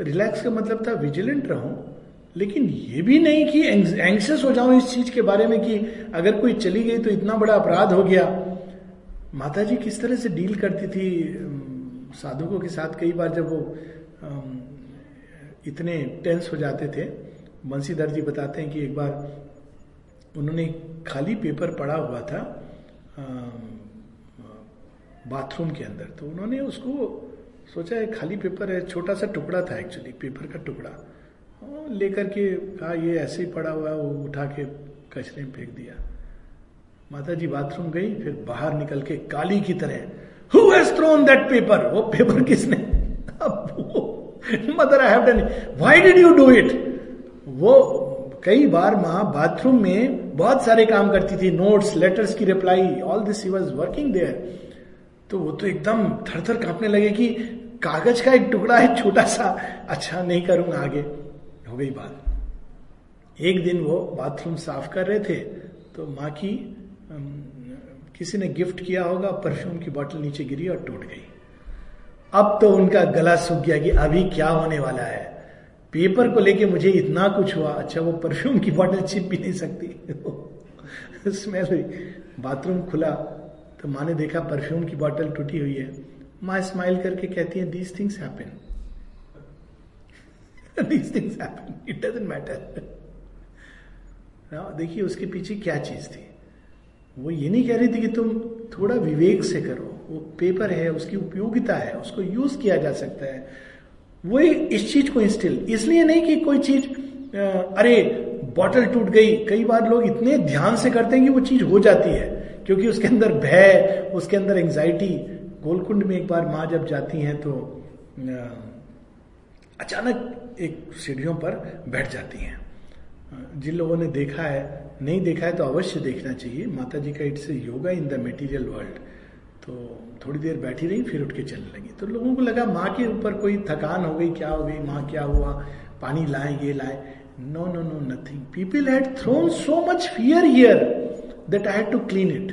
रिलैक्स का मतलब था विजिलेंट रहूँ। लेकिन ये भी नहीं कि एंक्सियस हो जाऊँ इस चीज़ के बारे में कि अगर कोई चली गई तो इतना बड़ा अपराध हो गया। माता जी किस तरह से डील करती थी साधुकों के साथ? कई बार जब वो इतने टेंस हो जाते थे बंसीधर जी बताते हैं कि एक बार उन्होंने खाली पेपर पड़ा हुआ था बाथरूम के अंदर। तो उन्होंने उसको सोचा है खाली पेपर है, छोटा सा टुकड़ा था एक्चुअली पेपर का टुकड़ा। लेकर के कहा, ये ऐसे ही पड़ा हुआ है, वो उठा के कचरे में फेंक दिया। माता जी बाथरूम गई, फिर बाहर निकल के काली की तरह who has thrown that paper वो पेपर किसने? Mother I have done why did you do it वो कई बार माँ बाथरूम में बहुत सारे काम करती थी नोट्स लेटर्स की reply all this he was working there तो वो तो एकदम थर थर कांपने लगे कि कागज़ का एक टुकड़ा है, छोटा सा। अच्छा नहीं करूँगा आगे। हो गई बात। एक दिन वो बाथरूम साफ़ कर रहे थे तो माँ की किसी ने गिफ्ट किया होगा, परफ्यूम की बोतल नीचे गिरी और टूट गई। अब तो उनका गला सूख गया कि अभी क्या होने वाला है। पेपर को लेके मुझे इतना कुछ हुआ अच्छा वो परफ्यूम की बोतल छिप भी नहीं सकती। [LAUGHS] स्मेल हुई। बाथरूम खुला तो माँ ने देखा परफ्यूम की बोतल टूटी हुई है। माँ स्माइल करके कहती है these things happen these happen it doesn't matter देखिए उसके पीछे क्या चीज़ थी? वो ये नहीं कह रही थी कि तुम थोड़ा विवेक से करो। वो पेपर है, उसकी उपयोगिता है, उसको यूज़ किया जा सकता है। वो इस चीज़ को इंस्टिल इसलिए नहीं कि कोई चीज़ अरे बॉटल टूट गई। कई बार लोग इतने ध्यान से करते हैं कि वो चीज़ हो जाती है, क्योंकि उसके अंदर भय, उसके अंदर एंजाइटी गोलकुंड में एक बार माँ जब जाती हैं तो अचानक एक सीढ़ियों पर बैठ जाती हैं। जिन लोगों ने देखा है, नहीं देखा है तो अवश्य देखना चाहिए। माता जी का it's yoga in the material world. तो थोड़ी देर बैठी रही, फिर उठ के चलने लगी। तो लोगों को लगा, माँ के ऊपर कोई थकान हो गई, क्या हो गई, माँ क्या हुआ, पानी लाए, ये लाए। No no no nothing people had thrown so much fear here that I had to clean it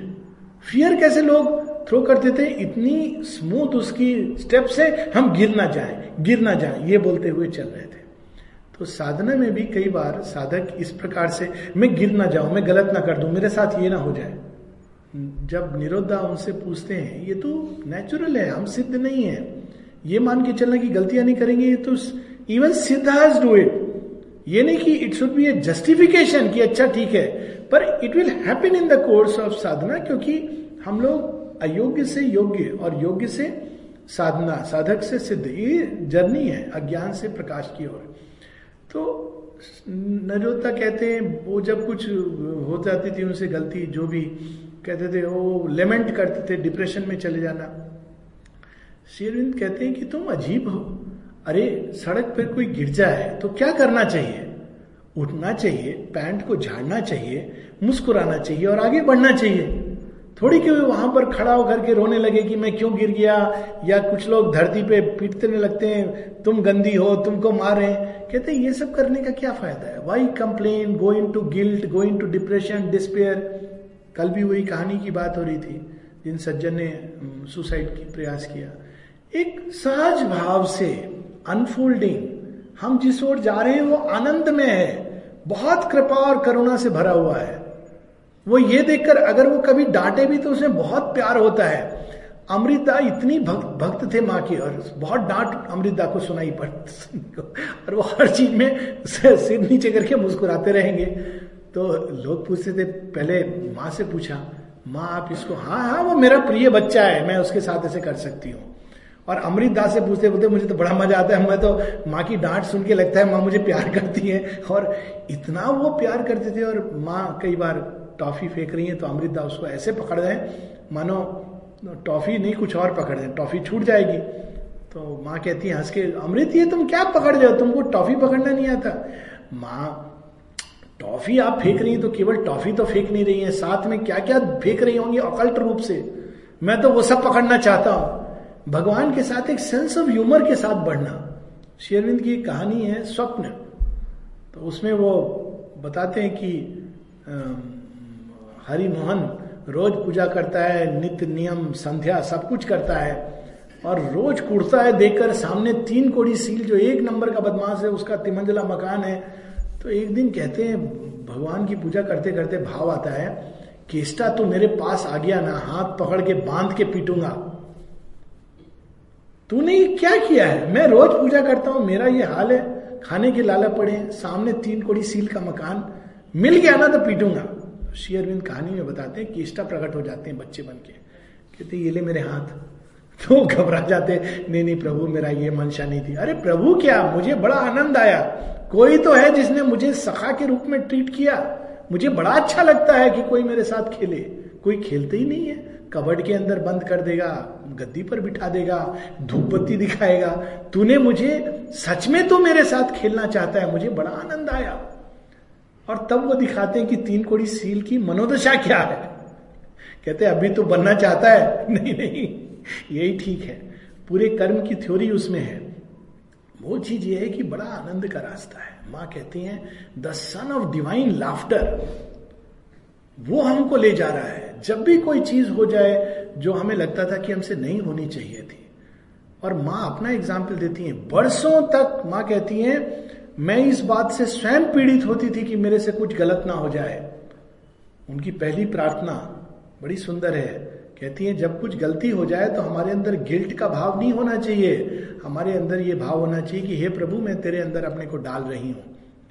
fear कैसे लोग थ्रो करते थे इतनी स्मूथ उसकी स्टेप से हम गिर ना जाए, गिर ना जाए, ये बोलते हुए चल रहे थे। तो साधना में भी कई बार साधक इस प्रकार से, मैं गिर ना जाऊँ, मैं गलत ना कर दूँ, मेरे साथ ये ना हो जाए। जब निरोधा उनसे पूछते हैं, ये तो नेचुरल है, हम सिद्ध नहीं है। ये मान के चलना की गलतियाँ नहीं करेंगे, ये तो इवन सिद्ध हैज़ डू इट ये नहीं कि it should be a justification कि अच्छा ठीक है, पर it will happen in the course of sadhana, क्योंकि हम लोग अयोग्य से योग्य और योग्य से साधना, साधक से सिद्ध, ये जर्नी है, अज्ञान से प्रकाश की ओर। तो नरोता कहते हैं, वो जब कुछ हो जाती थी उनसे गलती, जो भी, कहते थे, वो लेमेंट करते थे डिप्रेशन में चले जाना। शेरविंद कहते हैं कि तुम अजीब हो। अरे, सड़क पर कोई गिर जाए तो क्या करना चाहिए? उठना चाहिए, पैंट को झाड़ना चाहिए, मुस्कुराना चाहिए और आगे बढ़ना चाहिए। थोड़ी क्यों वहाँ पर खड़ा होकर के रोने लगे कि मैं क्यों गिर गया, या कुछ लोग धरती पे पीटते लगते हैं, तुम गंदी हो, तुमको मारे कहते ये सब करने का क्या फ़ायदा है? Why complain going to guilt going to depression despair कल भी वही कहानी की बात हो रही थी, जिन सज्जन ने सुसाइड की प्रयास किया। एक सहज भाव से अनफोल्डिंग हम जिस ओर जा रहे हैं, वो आनंद में है। बहुत कृपा और करुणा से भरा हुआ है। वो ये देखकर अगर वो कभी डांटे भी तो उसमें बहुत प्यार होता है। अमृता इतनी भक्त भक्त थे माँ की, और बहुत डांट अमृता को सुनाई पड़ और वो हर चीज़ में सिर नीचे करके मुस्कुराते रहेंगे। तो लोग पूछते थे, पहले माँ से पूछा, माँ, आप इसको हाँ हाँ वो मेरा प्रिय बच्चा है, मैं उसके साथ ऐसे कर सकती हूँ। और अमृत दास से पूछते बोलते मुझे तो बड़ा मज़ा आता है, मैं तो माँ की डांट सुन के लगता है, माँ मुझे प्यार करती है। और इतना वो प्यार करते थे, और माँ कई बार टॉफी फेंक रही है तो अमृत उसको ऐसे पकड़ दें मानो टॉफी नहीं, कुछ और पकड़ दें टॉफी छूट जाएगी। तो माँ कहती है, हंस के, अमृत, ये तुम क्या पकड़ जाओ तुमको टॉफी पकड़ना नहीं आता? माँ, टॉफी आप फेंक रही हैं तो केवल टॉफी तो फेंक नहीं रही है, साथ में क्या क्या फेंक रही होंगी अकल्ट रूप से? मैं तो वो सब पकड़ना चाहता हूँ। भगवान के साथ एक सेंस ऑफ़ ह्यूमर के साथ बढ़ना, शेरविंद की कहानी है स्वप्न। तो उसमें वो बताते हैं कि हरि मोहन रोज पूजा करता है नित्य नियम, संध्या सब कुछ करता है और रोज कुड़ता है देखकर सामने तीन कोड़ी सील जो एक नंबर का बदमाश है, उसका तिमंजला मकान है। तो एक दिन कहते हैं, भगवान की पूजा करते करते भाव आता है, केष्टा तो मेरे पास आ गया ना, हाथ पकड़ के बाँध के पीटूँगा। तूने क्या किया है? मैं रोज पूजा करता हूँ, मेरा ये हाल है। खाने के लाला पड़े सामने तीन कोड़ी सील का मकान, मिल गया ना तो पीटूँगा। शेयरविंद कहानी में बताते हैं, केष्टा प्रकट हो जाते हैं बच्चे बन के। कहते ये ले मेरे हाथ। [LAUGHS] तो घबरा जाते नहीं नहीं, प्रभु, मेरा ये मंशा नहीं थी। अरे, प्रभु क्या? मुझे बड़ा आनंद आया। कोई तो है जिसने मुझे सखा के रूप में ट्रीट किया। मुझे बड़ा अच्छा लगता है कि कोई मेरे साथ खेले। कोई खेलते ही नहीं है। कबड के अंदर बंद कर देगा, गद्दी पर बिठा देगा धूप बत्ती दिखाएगा। तूने मुझे, सच में तो मेरे साथ खेलना चाहता है। मुझे बड़ा आनंद आया। और तब वो दिखाते हैं कि तीन कोड़ी सील की मनोदशा क्या है। कहते हैं, अभी तो बनना चाहता है। [LAUGHS] नहीं नहीं, यही ठीक है। पूरे कर्म की थ्योरी उसमें है। वो चीज़ ये है कि बड़ा आनंद का रास्ता है। माँ कहती हैं the sun of divine laughter वो हमको ले जा रहा है। जब भी कोई चीज़ हो जाए, जो हमें लगता था कि हमसे नहीं होनी चाहिए थी। और माँ अपना एग्ज़ाम्पल देती है। बरसों तक, माँ कहती हैं मैं इस बात से स्वयं पीड़ित होती थी कि मेरे से कुछ गलत ना हो जाए। उनकी पहली प्रार्थना बड़ी सुंदर है। कहती है, जब कुछ गलती हो जाए तो हमारे अंदर गिल्ट का भाव नहीं होना चाहिए। हमारे अंदर ये भाव होना चाहिए कि, हे प्रभु, मैं तेरे अंदर अपने को डाल रही हूँ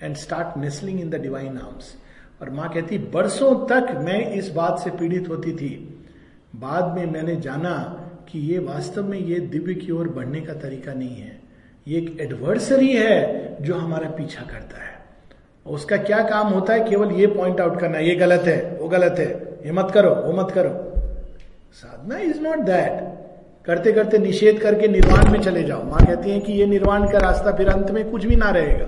and start nestling in the divine arms और माँ कहती, बरसों तक मैं इस बात से पीड़ित होती थी। बाद में मैंने जाना कि ये वास्तव में ये दिव्य की ओर बढ़ने का तरीका नहीं है। ये एक एडवर्सरी है जो हमारा पीछा करता है। उसका क्या काम होता है? केवल ये पॉइंट आउट करना ये गलत है, वो गलत है, ये मत करो, वो मत करो। साधना इज़ नॉट दैट करते करते निषेध करके निर्वाण में चले जाओ। माँ कहती है कि ये निर्वाण का रास्ता फिर अंत में कुछ भी ना रहेगा।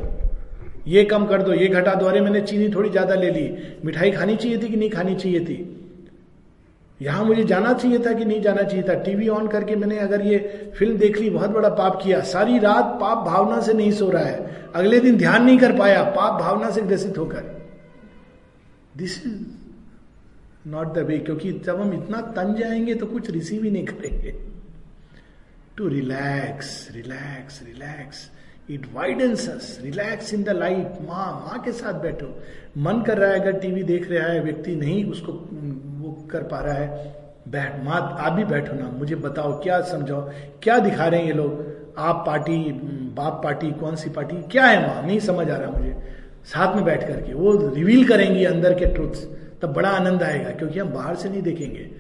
ये कम कर दो, ये घटा दो। अरे मैंने चीनी थोड़ी ज़्यादा ले ली। मिठाई खानी चाहिए थी कि नहीं खानी चाहिए थी? यहाँ मुझे जाना चाहिए था कि नहीं जाना चाहिए था? टीवी ऑन करके मैंने अगर ये फ़िल्म देख ली, बहुत बड़ा पाप किया। सारी रात पाप भावना से नहीं सो रहा है। अगले दिन ध्यान नहीं कर पाया, पाप भावना से ग्रसित होकर। This is not the way क्योंकि जब हम इतना तन जाएँगे तो कुछ रिसीव ही नहीं करेंगे। To relax relax relax it widens relax in the light माँ माँ के साथ बैठो। मन कर रहा है, अगर टीवी देख रहा है, व्यक्ति नहीं, उसको कर पा रहा है। बैठ माँ आप भी बैठो ना, मुझे बताओ, क्या समझाओ, क्या दिखा रहे हैं ये लोग? आप पार्टी, बाप पार्टी, कौन सी पार्टी, क्या है माँ नहीं समझ आ रहा मुझे। साथ में बैठ करके, वो रिवील करेंगी अंदर के ट्रुथ्स तब बड़ा आनंद आएगा, क्योंकि हम बाहर से नहीं देखेंगे,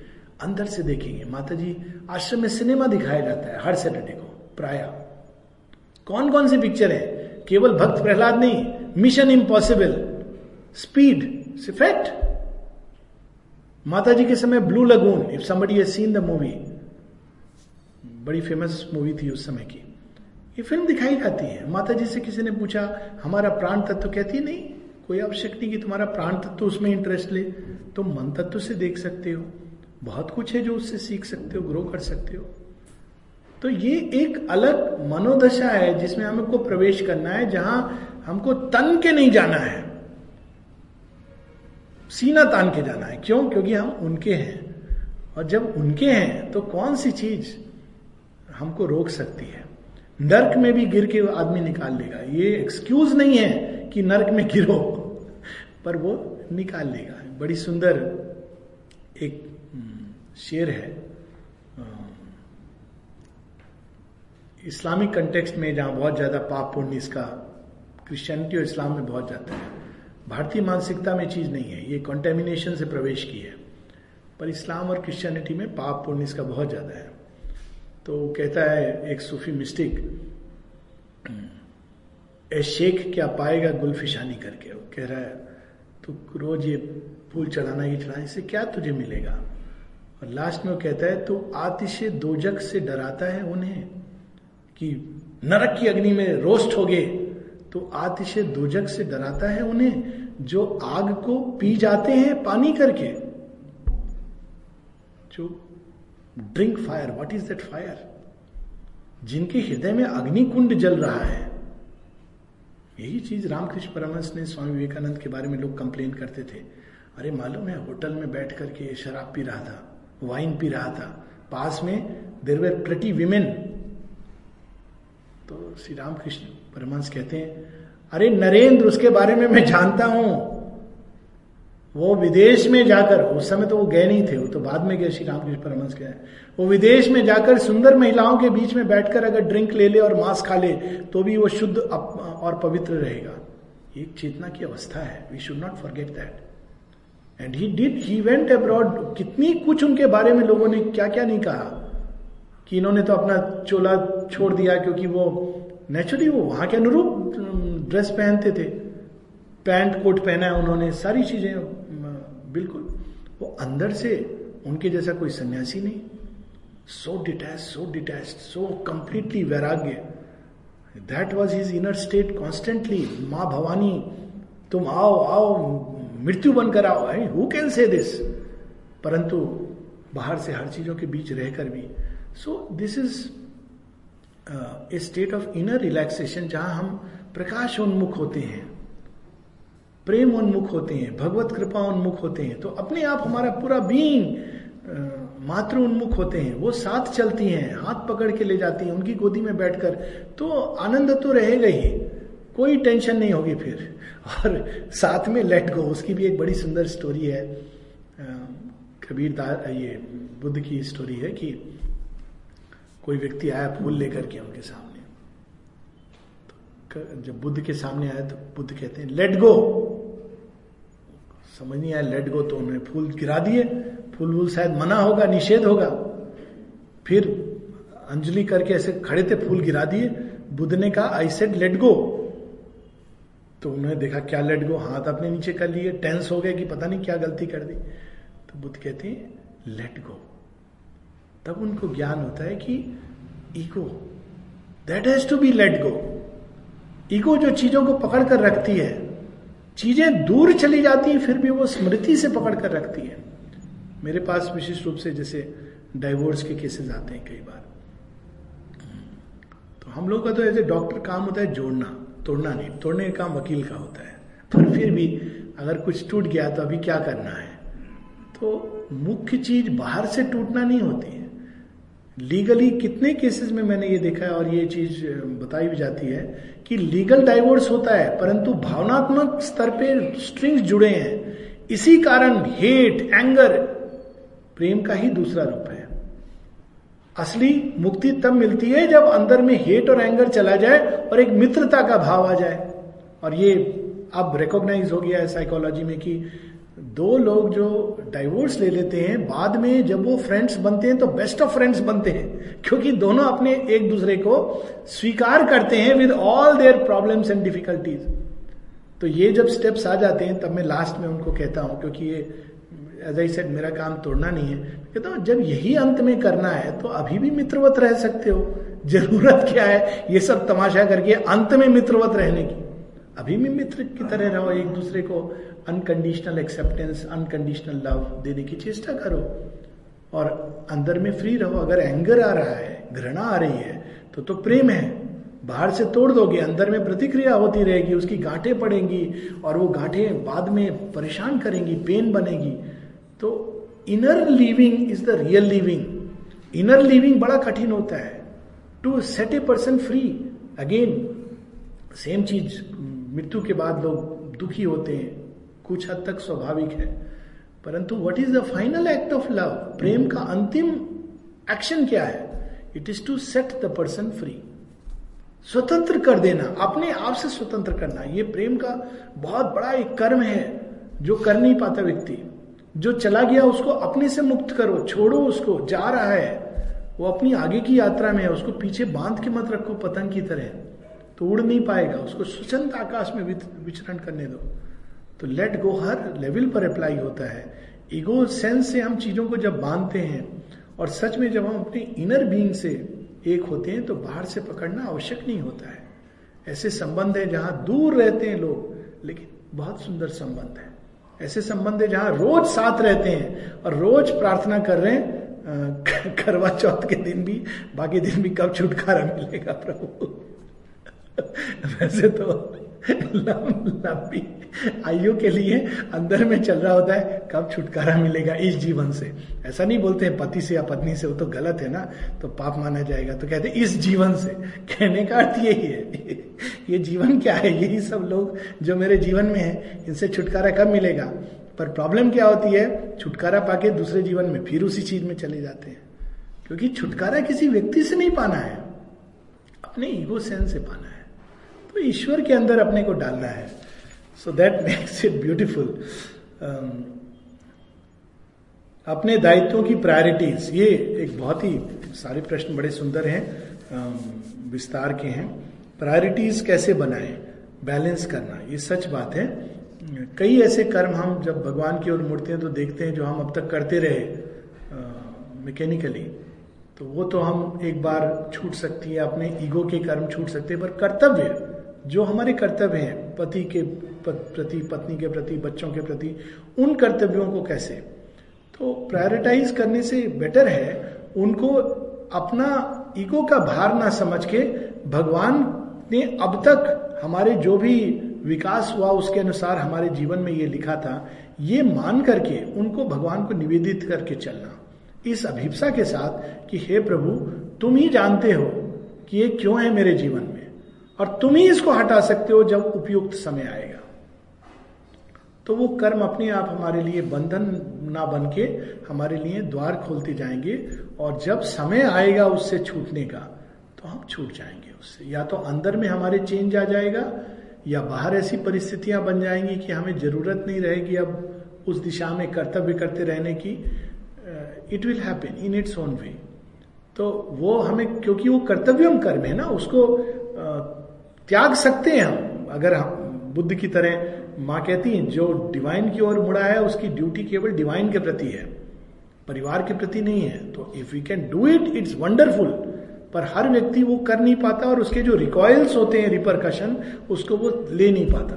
अंदर से देखेंगे। माता जी आश्रम में सिनेमा दिखाया जाता है हर सैटरडे को, प्राय। कौन कौन सी पिक्चर है? केवल भक्त प्रहलाद नहीं मिशन इम्पॉसिबल स्पीड फैक्ट माता जी के समय blue lagoon if somebody has seen the movie बड़ी फ़ेमस मूवी थी उस समय की। ये फ़िल्म दिखाई जाती है। माता जी से किसी ने पूछा, हमारा प्राण तत्व कहती नहीं, कोई आवश्यक नहीं कि तुम्हारा प्राण तत्व उसमें इंटरेस्ट ले, तुम मन तत्व से देख सकते हो। बहुत कुछ है जो उससे सीख सकते हो ग्रो कर सकते हो। तो ये एक अलग मनोदशा है जिसमें हमको प्रवेश करना है, जहाँ हमको तन के नहीं जाना है। सीना तान के जाना है। क्यों? क्योंकि हम उनके हैं। और जब उनके हैं तो कौन सी चीज़ हमको रोक सकती है? नर्क में भी गिर के आदमी निकाल लेगा। ये एक्सक्यूज नहीं है कि नर्क में गिरो, पर वो निकाल लेगा। बड़ी सुंदर एक शेर है। इस्लामिक कंटेक्स्ट में जहाँ बहुत ज़्यादा पाप पुण्य इसका क्रिश्चियनिटी और इस्लाम में बहुत जाता है। भारतीय मानसिकता में चीज़ नहीं है। ये कॉन्टेमिनेशन से प्रवेश की है। पर इस्लाम और क्रिश्चियनिटी में पाप पुण्य इसका बहुत ज़्यादा है। तो कहता है एक सूफी मिस्टिक ए शेख क्या पाएगा गुलफिशानी करके? वो कह रहा है तो रोज ये फूल चढ़ाना, ये चढ़ाना, इससे क्या तुझे मिलेगा? और लास्ट में वो कहता है तो आतिश दोजक से डराता है उन्हें कि नरक की अग्नि में रोस्ट हो गए तो आतिश दोजक से डराता है उन्हें, जो आग को पी जाते हैं पानी करके। जो drink fire what is that fire जिनके हृदय में अग्नि कुंड जल रहा है। यही चीज़ रामकृष्ण परमहंस ने स्वामी विवेकानंद के बारे में लोग कंप्लेन करते थे। अरे मालूम है, होटल में बैठ करके शराब पी रहा था वाइन पी रहा था, पास में देर वेर प्रटी विमेन तो श्री रामकृष्ण परमहंस कहते हैं, अरे नरेंद्र, उसके बारे में मैं जानता हूँ। वो विदेश में जाकर, उस समय तो वो गए नहीं थे, वो तो बाद में गए, श्री रामकृष्ण परमहंस गए। वो विदेश में जाकर सुंदर महिलाओं के बीच में बैठकर अगर ड्रिंक ले ले और मांस खा ले तो भी वो शुद्ध और पवित्र रहेगा। एक चेतना की अवस्था है। We should not forget that and he did he went abroad कितनी कुछ उनके बारे में लोगों ने क्या क्या नहीं कहा कि इन्होंने तो अपना चोला छोड़ दिया, क्योंकि वो नेचुरली वो वहाँ के अनुरूप ड्रेस पहनते थे। पैंट कोट पहना है उन्होंने, सारी चीज़ें बिल्कुल। वो अंदर से उनके जैसा कोई सन्यासी नहीं। So detach so detach so completely वैराग्य। That was his inner state constantly माँ भवानी, तुम आओ आओ, मृत्यु बनकर आओ। है हु कैन से दिस परंतु बाहर से हर चीज़ों के बीच रहकर भी। So this is a state of inner relaxation जहाँ हम प्रकाश उन्मुख होते हैं प्रेम उन्मुख होते हैं, भगवत कृपा उन्मुख होते हैं तो अपने आप हमारा पूरा बीइंग मातृ उन्मुख होते हैं, वो साथ चलती हैं, हाथ पकड़ के ले जाती हैं, उनकी गोदी में बैठकर तो आनंद तो रहेगा ही, कोई टेंशन नहीं होगी फिर। और साथ में लेट गो उसकी भी एक बड़ी सुंदर स्टोरी है कबीर दार ये बुद्ध की स्टोरी है कि कोई व्यक्ति आया फूल लेकर के उनके सामने। तो जब बुद्ध के सामने आया तो बुद्ध कहते हैं लेट गो समझ नहीं आया लेट गो तो उन्होंने फूल गिरा दिए। फूल वूल शायद मना होगा, निषेध होगा। फिर अंजलि करके ऐसे खड़े थे, फूल गिरा दिए। बुद्ध ने कहा आई सेड लेट गो तो उन्होंने देखा, क्या लेट गो हाथ अपने नीचे कर लिए। टेंस हो गए कि पता नहीं क्या गलती कर दी। तो बुद्ध कहते हैं लेट गो तब उनको ज्ञान होता है कि ego that has to be let go ego जो चीज़ों को पकड़ कर रखती है, चीज़ें दूर चली जाती हैं, फिर भी वो स्मृति से पकड़ कर रखती है। मेरे पास विशिष्ट रूप से जैसे डाइवोर्स के केसेस आते हैं कई बार। तो हम लोग का तो ऐसे डॉक्टर काम होता है जोड़ना, तोड़ना नहीं, तोड़ने का काम वकील का होता है। पर फिर भी अगर कुछ टूट गया तो अभी क्या करना है? तो मुख्य चीज़ बाहर से टूटना नहीं होती लीगली कितने केसेस में मैंने ये देखा है और ये चीज़ बताई भी जाती है कि लीगल डाइवोर्स होता है, परंतु भावनात्मक स्तर पे स्ट्रिंग्स जुड़े हैं। इसी कारण हेट एंगर प्रेम का ही दूसरा रूप है। असली मुक्ति तब मिलती है जब अंदर में हेट और एंगर चला जाए और एक मित्रता का भाव आ जाए। और ये अब रिकॉग्नाइज हो गया है साइकोलॉजी में कि दो लोग जो डाइवोर्स ले लेते हैं, बाद में जब वो फ्रेंड्स बनते हैं तो बेस्ट ऑफ़ फ्रेंड्स बनते हैं, क्योंकि दोनों अपने एक दूसरे को स्वीकार करते हैं with all their problems and difficulties तो ये जब स्टेप्स आ जाते हैं, तब मैं लास्ट में उनको कहता हूँ, क्योंकि ये एज आई सेड मेरा काम तोड़ना नहीं है। कहता हूँ, जब यही अंत में करना है तो अभी भी मित्रवत रह सकते हो। ज़रूरत क्या है? ये सब तमाशा करके अंत में मित्रवत रहने की। अभी भी मित्र की तरह रहो, एक दूसरे को अनकंडीशनल एक्सेप्टेंस अनकंडीशनल लव देने की चेष्टा करो। और अंदर में फ्री रहो। अगर एंगर आ रहा है, घृणा आ रही है तो तो प्रेम है। बाहर से तोड़ दोगे, अंदर में प्रतिक्रिया होती रहेगी, उसकी गांठें पड़ेंगी, और वो गांठें बाद में परेशान करेंगी पेन बनेगी। तो inner living is the real living inner living बड़ा कठिन होता है। To set a person free again same चीज़ मृत्यु के बाद लोग दुखी होते हैं। कुछ हद तक स्वाभाविक है। परंतु what is the final act of love प्रेम का अंतिम एक्शन क्या है? It is to set the person free स्वतंत्र कर देना। अपने आप से स्वतंत्र करना। ये प्रेम का बहुत बड़ा एक कर्म है जो कर नहीं पाता व्यक्ति। जो चला गया, उसको अपने से मुक्त करो, छोड़ो उसको। जा रहा है। वो अपनी आगे की यात्रा में है। उसको पीछे बाँध के मत रखो पतंग की तरह। तो उड़ नहीं पाएगा, उसको स्वचंत आकाश में विचरण करने दो। तो लेट गो हर लेवल पर अप्लाई होता है। ईगो सेंस से हम चीज़ों को जब बांधते हैं, और सच में जब हम अपने इनर बीइंग से एक होते हैं तो बाहर से पकड़ना आवश्यक नहीं होता है। ऐसे संबंध है जहाँ दूर रहते हैं लोग, लेकिन बहुत सुंदर संबंध है। ऐसे संबंध है जहाँ रोज साथ रहते हैं, और रोज प्रार्थना कर रहे हैं [LAUGHS] करवा चौथ के दिन भी, बाकी दिन भी कब छुटकारा मिलेगा प्रभु? [LAUGHS] वैसे तो लंबी आयु के लिए अंदर में चल रहा होता है, कब छुटकारा मिलेगा इस जीवन से? ऐसा नहीं बोलते हैं, पति से या पत्नी से, वो तो गलत है ना तो पाप माना जाएगा। तो कहते इस जीवन से। कहने का अर्थ यही है, [LAUGHS] ये जीवन क्या है? यही सब लोग जो मेरे जीवन में है, इनसे छुटकारा कब मिलेगा? पर प्रॉब्लम क्या होती है? छुटकारा पाके दूसरे जीवन में फिर उसी चीज़ में चले जाते हैं। क्योंकि छुटकारा किसी व्यक्ति से नहीं पाना है, अपने ईगो सेंस से पाना है। तो ईश्वर के अंदर अपने को डालना है। So that makes it beautiful अपने दायित्वों की प्रायोरिटीज ये एक बहुत ही सारे प्रश्न बड़े सुंदर हैं um, विस्तार के हैं। प्रायोरिटीज कैसे बनाए? बैलेंस करना ये सच बात है। कई ऐसे कर्म हम जब भगवान की ओर मुड़ते हैं तो देखते हैं जो हम अब तक करते रहे मैकेनिकली uh, तो वो तो हम एक बार छूट सकती है अपने ईगो के कर्म छूट सकते हैं पर कर्तव्य जो हमारे कर्तव्य हैं, पति के प्रति, पत्नी के प्रति, बच्चों के प्रति, उन कर्तव्यों को कैसे? तो प्रायोरिटाइज करने से बेटर है उनको अपना ईगो का भार ना समझ के भगवान ने अब तक हमारे जो भी विकास हुआ उसके अनुसार हमारे जीवन में ये लिखा था, ये मान करके उनको भगवान को निवेदित करके चलना। इस अभिप्सा के साथ कि हे प्रभु, तुम ही जानते हो कि ये क्यों है मेरे जीवन में। और तुम ही इसको हटा सकते हो जब उपयुक्त समय आएगा। तो वो कर्म अपने आप हमारे लिए बंधन ना बन के हमारे लिए द्वार खोलते जाएँगे और जब समय आएगा उससे छूटने का तो हम छूट जाएँगे उससे। या तो अंदर में हमारे चेंज आ जाएगा, या बाहर ऐसी परिस्थितियाँ बन जाएँगी कि हमें ज़रूरत नहीं रहेगी अब उस दिशा में कर्तव्य करते रहने की। It will happen in its own way तो वो हमें, क्योंकि वो कर्तव्यम कर्म है ना, उसको त्याग सकते हैं हम। अगर हम बुद्ध की तरह माँ कहती है, जो डिवाइन की ओर मुड़ा है, उसकी ड्यूटी केवल डिवाइन के प्रति है, परिवार के प्रति नहीं है। तो if you can do it it's wonderful पर हर व्यक्ति वो कर नहीं पाता और उसके जो रिकॉयल्स होते हैं रिपरकशन उसको वो ले नहीं पाता।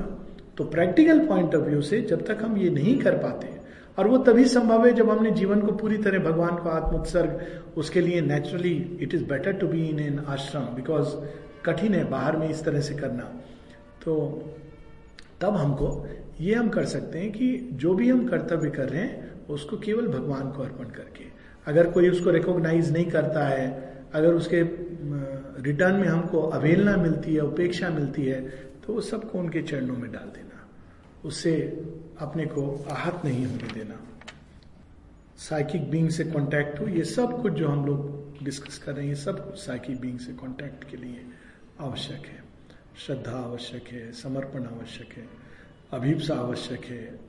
तो प्रैक्टिकल पॉइंट ऑफ़ व्यू से जब तक हम ये नहीं कर पाते, और वो तभी संभव है जब हमने जीवन को पूरी तरह भगवान को आत्मोत्सर्ग, उसके लिए naturally it is better to be in an ashram because कठिन है बाहर में इस तरह से करना। तो तब हमको ये हम कर सकते हैं कि जो भी हम कर्तव्य कर रहे हैं, उसको केवल भगवान को अर्पण करके। अगर कोई उसको रिकॉग्नाइज नहीं करता है, अगर उसके रिटर्न में हमको अवेलना मिलती है, उपेक्षा मिलती है तो वो सबको उनके चरणों में डाल देना। उससे अपने को आहत नहीं होने देना। साइकिक बींग से कांटेक्ट हो, ये सब कुछ जो हम लोग डिस्कस कर रहे हैं, ये सब कुछ साइकिक बींग से कांटेक्ट के लिए आवश्यक है। श्रद्धा आवश्यक है, समर्पण आवश्यक है, अभिप्सा आवश्यक है,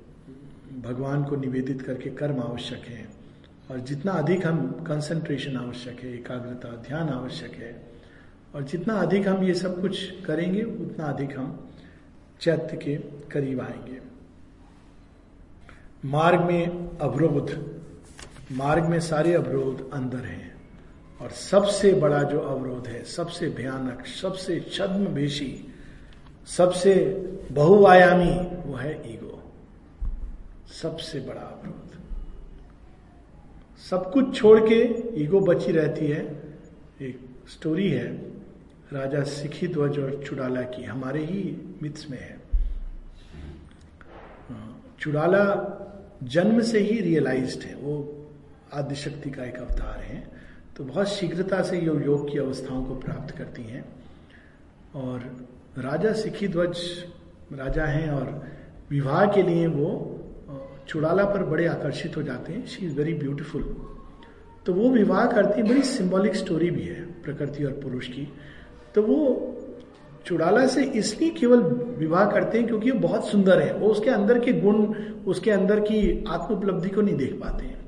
भगवान को निवेदित करके कर्म आवश्यक है, और जितना अधिक हम कंसंट्रेशन आवश्यक है, एकाग्रता, ध्यान आवश्यक है, और जितना अधिक हम ये सब कुछ करेंगे, उतना अधिक हम चैत्य के करीब आएँगे। मार्ग में अवरोध, मार्ग में सारे अवरोध अंदर हैं। और सबसे बड़ा जो अवरोध है, सबसे भयानक, सबसे छद्म भेषी सबसे बहुआयामी, वो है ईगो। सबसे बड़ा अवरोध। सब कुछ छोड़ के ईगो बची रहती है। एक स्टोरी है, राजा सिखी ध्वज और चुड़ाला की, हमारे ही मिथ्स में है। चुड़ाला जन्म से ही रियलाइज्ड है, वो आदिशक्ति का एक अवतार है। तो बहुत शीघ्रता से ये योग की अवस्थाओं को प्राप्त करती हैं। और राजा सिखी ध्वज राजा हैं और विवाह के लिए वो चुड़ाला पर बड़े आकर्षित हो जाते हैं। शी इज़ वेरी ब्यूटिफुल तो वो विवाह करती है, बड़ी सिंबॉलिक स्टोरी भी है प्रकृति और पुरुष की। तो वो चुड़ाला से इसलिए केवल विवाह करते हैं क्योंकि वो बहुत सुंदर है। वो उसके अंदर के गुण, उसके अंदर की आत्म उपलब्धि को नहीं देख पाते हैं।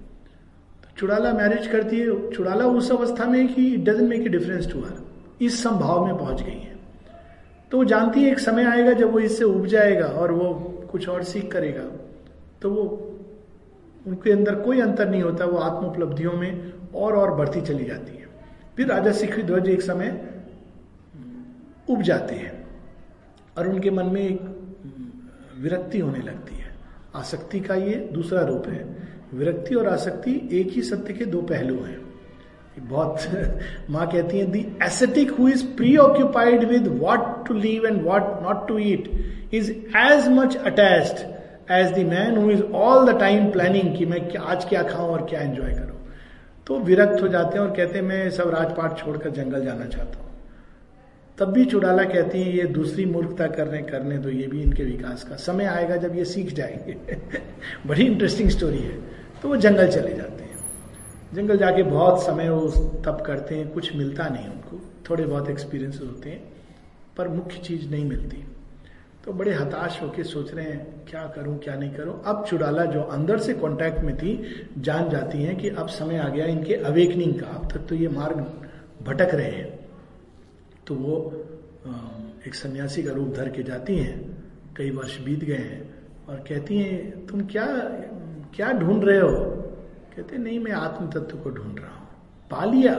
चुड़ाला मैरिज करती है, चुड़ाला उस अवस्था में कि it doesn't make a difference to हर इस संभाव में पहुँच गई है। तो वो जानती है, एक समय आएगा जब वो इससे उब जाएगा और वो कुछ और सीख करेगा। तो वो, उनके अंदर कोई अंतर नहीं होता, वो आत्म उपलब्धियों में और और बढ़ती चली जाती है। फिर राजा सिख ध्वज एक समय उब जाते हैं और उनके मन में एक विरक्ति होने लगती है। आसक्ति का ये दूसरा रूप है। विरक्ति और आसक्ति एक ही सत्य के दो पहलू हैं। बहुत [LAUGHS] माँ कहती है the ascetic who is preoccupied with what to leave and what not to eat is as much attached as the man who is all the time planning कि मैं आज क्या खाऊं और क्या एंजॉय करूँ. तो विरक्त हो जाते हैं और कहते हैं, मैं सब राजपाट छोड़कर जंगल जाना चाहता हूँ। तब भी चुड़ाला कहती है, ये दूसरी मूर्खता करने करने तो ये भी इनके विकास का। समय आएगा जब ये सीख जाएँगे। [LAUGHS] बड़ी इंटरेस्टिंग स्टोरी है। तो वो जंगल चले जाते हैं। जंगल जाके बहुत समय वो तप करते हैं, कुछ मिलता नहीं उनको। थोड़े बहुत एक्सपीरियंस होते हैं, पर मुख्य चीज़ नहीं मिलती। तो बड़े हताश होके सोच रहे हैं, क्या करूँ, क्या नहीं करूँ? अब चुड़ाला जो अंदर से कांटेक्ट में थी, जान जाती हैं कि अब समय आ गया इनके अवेकनिंग का। अब तक तो ये मार्ग भटक रहे हैं। तो वो एक सन्यासी का रूप धर के जाती हैं। कई वर्ष बीत गए हैं और कहती हैं, तुम क्या क्या ढूंढ रहे हो? कहते, नहीं, मैं आत्म तत्व को ढूंढ रहा हूँ। पा लिया?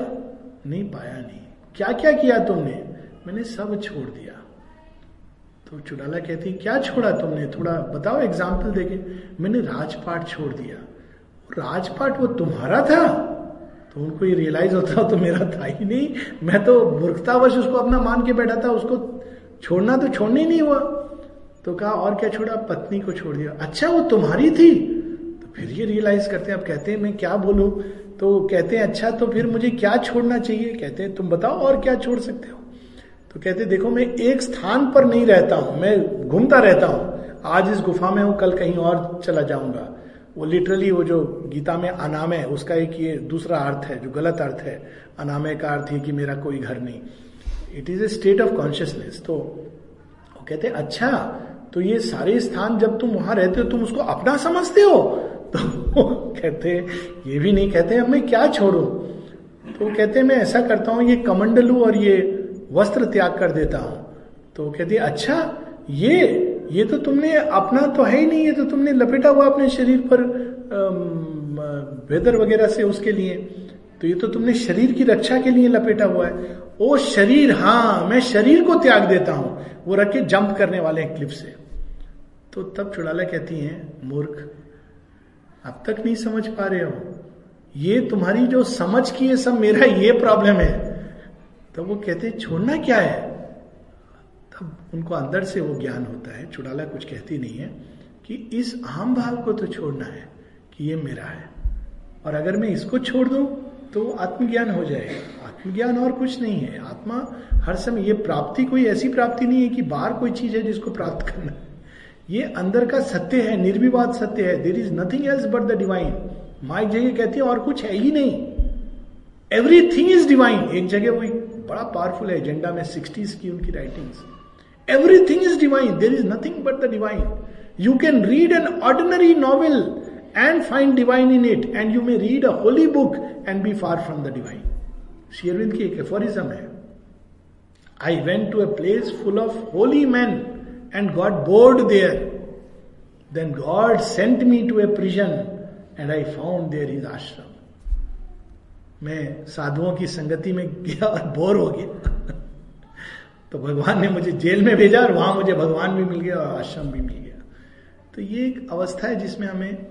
नहीं, पाया नहीं। क्या क्या किया तुमने? मैंने सब छोड़ दिया। तो चुड़ाला कहती, क्या छोड़ा तुमने? थोड़ा बताओ एग्ज़ाम्पल देके। मैंने राजपाट छोड़ दिया। राजपाट वो तुम्हारा था? तो उनको ये रियलाइज़ होता तो मेरा था ही नहीं। मैं तो मूर्खतावश उसको अपना मान के बैठा था। उसको छोड़ना तो छोड़ने नहीं हुआ। तो कहा, और क्या छोड़ा? पत्नी को छोड़ दिया। अच्छा वो तुम्हारी थी? फिर ये रियलाइज़ करते हैं, अब कहते हैं, मैं क्या बोलूँ? तो कहते हैं अच्छा तो फिर मुझे क्या छोड़ना चाहिए? कहते हैं, तुम बताओ, और क्या छोड़ सकते हो? तो कहते देखो, मैं एक स्थान पर नहीं रहता हूँ, मैं घूमता रहता हूँ। आज इस गुफा में हूँ, कल कहीं और चला जाऊँगा। वो लिटरली वो जो गीता में अनामय उसका एक ये दूसरा अर्थ है, जो गलत अर्थ है। अनामय का अर्थ है कि मेरा कोई घर नहीं। It is a state of consciousness तो वो कहते अच्छा तो ये सारे स्थान जब तुम वहाँ रहते हो, तुम उसको अपना समझते हो? तो कहते, ये भी नहीं कहते, अब मैं क्या छोड़ू? तो कहते, मैं ऐसा करता हूँ, ये कमंडलू और ये वस्त्र त्याग कर देता हूँ। तो कहते अच्छा ये ये तो तुमने अपना तो है ही नहीं, ये तो तुमने लपेटा हुआ अपने शरीर पर वेदर वगैरह से उसके लिए। तो ये तो तुमने शरीर की रक्षा के लिए लपेटा हुआ है। ओ शरीर हाँ मैं शरीर को त्याग देता हूँ। वो रख जंप करने वाले हैं क्लिप से। तो तब चुड़ाला कहती हैं, मूर्ख अब तक नहीं समझ पा रहे हो। ये तुम्हारी जो समझ की है सब मेरा ये प्रॉब्लम है। तब वो कहते छोड़ना क्या है? तब उनको अंदर से वो ज्ञान होता है। चुड़ाला कुछ कहती नहीं है कि इस अहम भाव को तो छोड़ना है कि ये मेरा है। और अगर मैं इसको छोड़ दूँ तो आत्मज्ञान हो जाएगा आत्मज्ञान और कुछ नहीं है। आत्मा हर समय, ये प्राप्ति कोई ऐसी प्राप्ति नहीं है कि बाहर कोई चीज़ है जिसको प्राप्त करना है। ये अंदर का सत्य है, निर्विवाद सत्य है। There is nothing else but the divine माँ एक जगह कहती है, और कुछ है ही नहीं। एवरीथिंग इज़ डिवाइन एक जगह वो बड़ा पावरफुल है एजेंडा में सिक्सटीज की उनकी writings everything is divine there is nothing but the divine you can read an ordinary novel and find divine in it and you may read a holy book and be far from the divine शेयरविंद की एक aphorism है। I went to a place full of holy man and got bored there. Then God sent me to a prison and I found there his ashram. मैं साधुओं की संगति में गया और बोर हो गया। तो भगवान ने मुझे जेल में भेजा और वहाँ मुझे भगवान भी मिल गया और आश्रम भी मिल गया। तो ये एक अवस्था है जिसमें हमें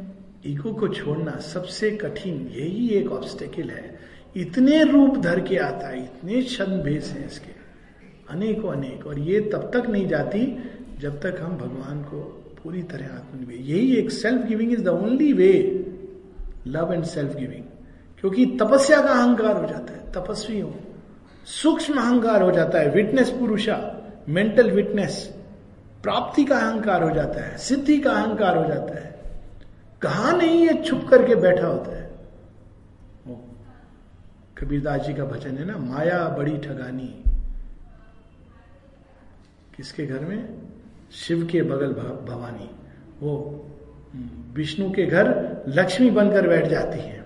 ईगो को छोड़ना सबसे कठिन, यही एक ऑब्स्टेकल है। इतने रूप धर के आता है, इतने छंद भेस हैं इसके। अनेकों, अनेक। और ये तब तक नहीं जाती जब तक हम भगवान को पूरी तरह आत्मनिवेश यही एक self giving is the only way love and self giving क्योंकि तपस्या का अहंकार हो जाता है तपस्वी हो सूक्ष्म अहंकार हो जाता है विटनेस पुरुषा मेंटल विटनेस प्राप्ति का अहंकार हो जाता है, सिद्धि का अहंकार हो जाता है। कहा नहीं ये छुप करके बैठा होता है? कबीरदास जी का भजन है ना, माया बड़ी ठगानी। किसके घर में? शिव के बगल भवानी। वो विष्णु के घर लक्ष्मी बनकर बैठ जाती है।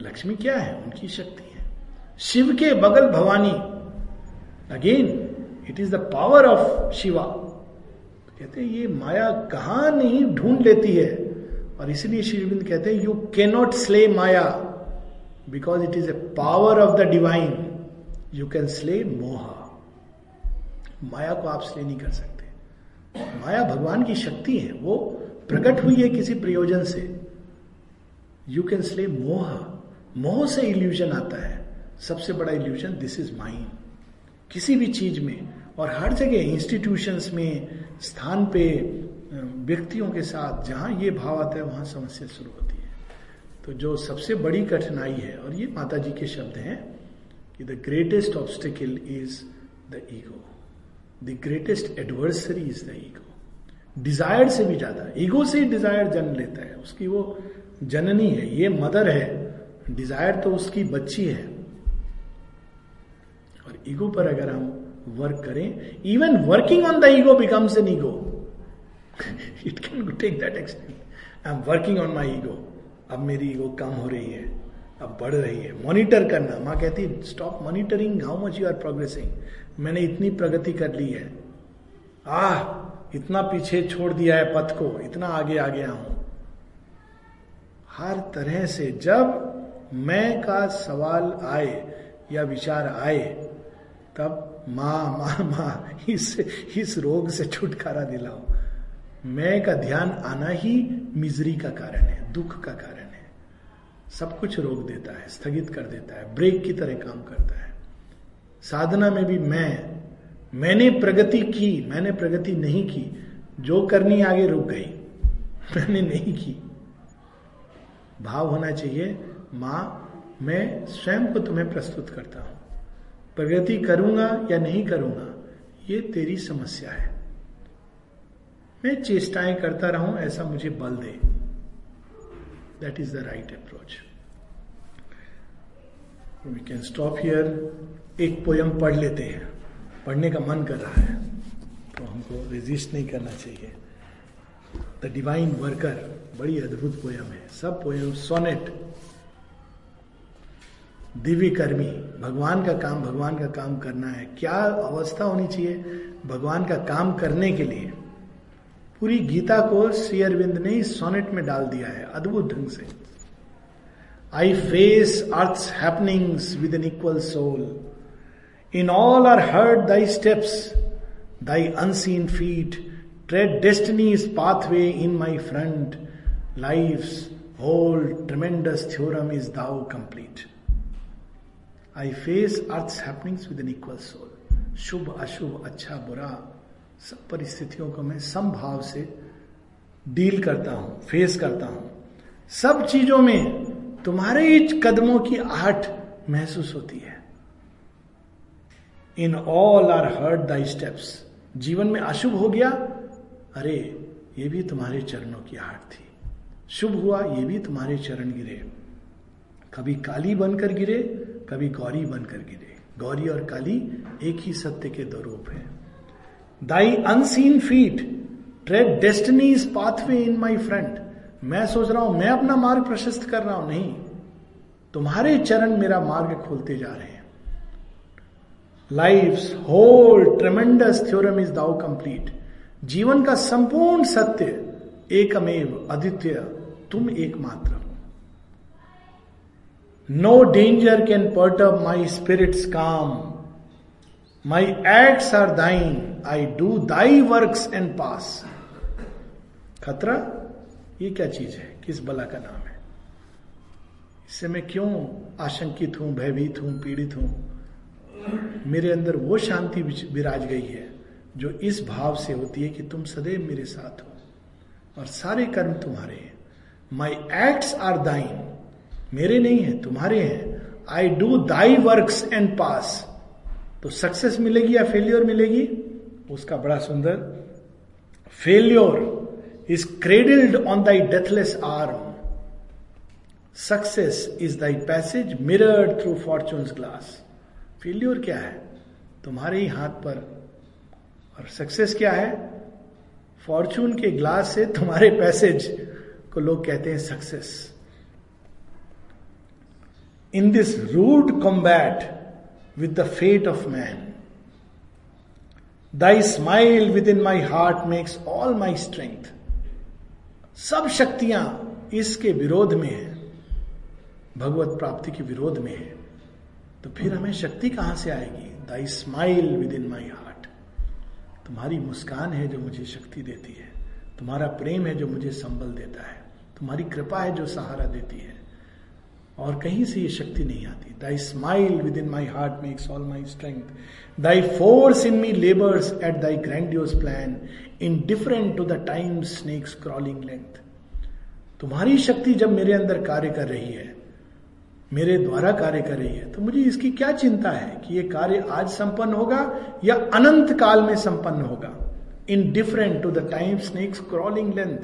लक्ष्मी क्या है? उनकी शक्ति है। शिव के बगल Bhavani. Again it is the power of Shiva कहते हैं, ये माया कहा नहीं ढूंढ लेती है? और इसलिए श्रीविंद कहते हैं you cannot slay Maya because it is a power of the divine you can slay मोहा। माया को आप स्ले नहीं कर सकते। माया भगवान की शक्ति है, वो प्रकट हुई है किसी प्रयोजन से। यू कैन स्ले मोह मोह से इल्यूजन आता है। सबसे बड़ा इल्यूजन दिस इज़ माइंड किसी भी चीज़ में और हर जगह इंस्टीट्यूशंस में, स्थान पे, व्यक्तियों के साथ, जहाँ ये भाव आता है, वहाँ समस्या शुरू होती है। तो जो सबसे बड़ी कठिनाई है, और ये माता जी के शब्द हैं कि the greatest obstacle is the ego the greatest adversary is the ego desire से भी ज़्यादा। ईगो से ही डिज़ायर जन्म लेता है। उसकी वो जननी है। ये मदर है। डिज़ायर तो उसकी बच्ची है। और ईगो पर अगर हम वर्क करें even working on the ego becomes an ego it can take that extent I am working on my ego अब मेरी ईगो कम हो रही है। अब बढ़ रही है। मॉनिटर करना। माँ कहती stop monitoring how much you are progressing मैंने इतनी प्रगति कर ली है। आह, इतना पीछे छोड़ दिया है पथ को, इतना आगे आ गया हूँ। हर तरह से जब मैं का सवाल आए या विचार आए, तब माँ, माँ माँ, इस इस रोग से छुटकारा दिलाओ। मैं का ध्यान आना ही मिजरी का कारण है, दुख का कारण है। सब कुछ रोक देता है, स्थगित कर देता है, ब्रेक की तरह काम करता है। साधना में भी मैं, मैंने प्रगति की, मैंने प्रगति नहीं की, जो करनी आगे रुक गई, मैंने नहीं की। भाव होना चाहिए, माँ, मैं स्वयं को तुम्हें प्रस्तुत करता हूँ। प्रगति करूँगा या नहीं करूँगा, ये तेरी समस्या है। मैं चेष्टाएँ करता रहूँ, ऐसा मुझे बल दे। That is the right approach we can stop here एक पोयम पढ़ लेते हैं। पढ़ने का मन कर रहा है। तो हमको रेजिस्ट नहीं करना चाहिए। द डिवाइन वर्कर बड़ी अद्भुत पोयम है। सब पोयम सोनेट दिव्य कर्मी, भगवान का काम, भगवान का काम करना है। क्या अवस्था होनी चाहिए भगवान का काम करने के लिए? पूरी गीता को श्री अरविंद ने सोनेट में डाल दिया है, अद्भुत ढंग से। I face earth's happenings with an equal soul in all are heard thy steps thy unseen feet tread destiny's pathway in my front life's whole tremendous theorem is thou complete I face earth's happenings with an equal soul शुभ, अशुभ अच्छा बुरा, सब परिस्थितियों को मैं समभाव से डील करता हूँ फेस करता हूँ। सब चीज़ों में तुम्हारे ही कदमों की आहट महसूस होती है। In all are heard thy steps जीवन में अशुभ हो गया, अरे, ये भी तुम्हारे चरणों की आहट थी। शुभ हुआ, ये भी तुम्हारे चरण गिरे। कभी काली बनकर गिरे, कभी गौरी बनकर गिरे। गौरी और काली एक ही सत्य के दो रूप है। Thy unseen feet tread destiny's pathway in my front मैं सोच रहा हूँ, मैं अपना मार्ग प्रशस्त कर रहा हूँ। नहीं, तुम्हारे चरण मेरा मार्ग खोलते जा रहे हैं। Life whole tremendous theorem is thou complete जीवन का संपूर्ण सत्य एकमेव अद्वितीय तुम एकमात्र No danger can perturb my spirit's calm my acts are thine. I do thy works and pass खतरा? ये क्या चीज़ है? किस बला का नाम है? इससे मैं क्यों आशंकित हूँ, भयभीत हूँ, पीड़ित हूँ? मेरे अंदर वो शांति विराज गई है, जो इस भाव से होती है कि तुम सदैव मेरे साथ हो, और सारे कर्म तुम्हारे हैं। माई एक्ट्स आर दाइन मेरे नहीं है, तुम्हारे हैं। I do thy work and pass तो सक्सेस मिलेगी या फेल्योर मिलेगी? उसका बड़ा सुंदर। Failure is cradled on thy deathless arm success is thy passage mirrored through fortune glass failure क्या है? तुम्हारे ही हाथ पर। और सक्सेस क्या है? फॉर्चून के ग्लास से तुम्हारे पैसेज को लोग कहते हैं success in this this combat with the fate of man thy smile within my heart makes all my strength सब शक्तियाँ इसके विरोध में है। भगवत प्राप्ति के विरोध में है। तो फिर हमें शक्ति कहाँ से आएगी? Thy smile within my heart तुम्हारी मुस्कान है जो मुझे शक्ति देती है। तुम्हारा प्रेम है जो मुझे संबल देता है। तुम्हारी कृपा है जो सहारा देती है। और कहीं से ये शक्ति नहीं आती। Thy smile within my heart makes all my strength thy force in me labours at thy grandiose plan indifferent to the time snake's crawling length तुम्हारी शक्ति जब मेरे अंदर कार्य कर रही है मेरे द्वारा कार्य कर रही है। तो मुझे इसकी क्या चिंता है कि ये कार्य आज संपन्न होगा या अनंत काल में संपन्न होगा? Indifferent to the time snake's crawling length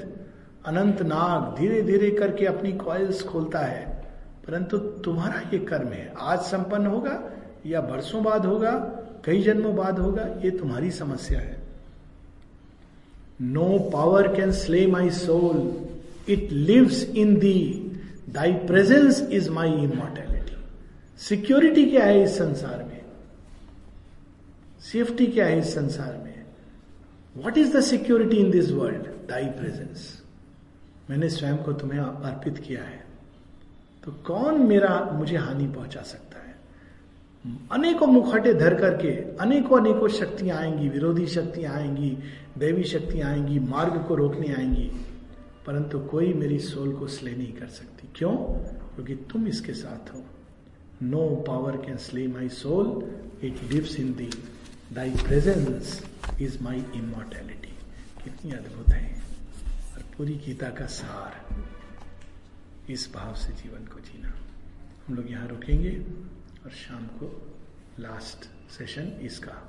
अनंत नाग धीरे धीरे करके अपनी कॉइल्स खोलता है। परंतु तुम्हारा ये कर्म है, आज संपन्न होगा या बरसों बाद होगा, कई जन्मों बाद होगा, ये तुम्हारी समस्या है। No power can slay my soul it lives in the thy presence is my immortality security क्या है इस संसार में सेफ्टी क्या है इस संसार में what is the security in this world thy presence मैंने स्वयं को तुम्हें अर्पित किया है। तो कौन मेरा, मुझे हानि पहुँचा सकता है? अनेकों मुखटे धर करके अनेकों अनेकों शक्तियाँ आएँगी, विरोधी शक्तियाँ आएँगी, दैवी शक्तियाँ आएँगी, मार्ग को रोकने आएँगी। परंतु कोई मेरी सोल को स्ले नहीं कर सकती। क्यों? क्योंकि तुम इसके साथ हो। No power can slay my soul it lives in the thy presence is my immortality कितनी अद्भुत है। और पूरी गीता का सार इस भाव से जीवन को जीना। हम लोग यहाँ रुकेंगे और शाम को लास्ट सेशन इसका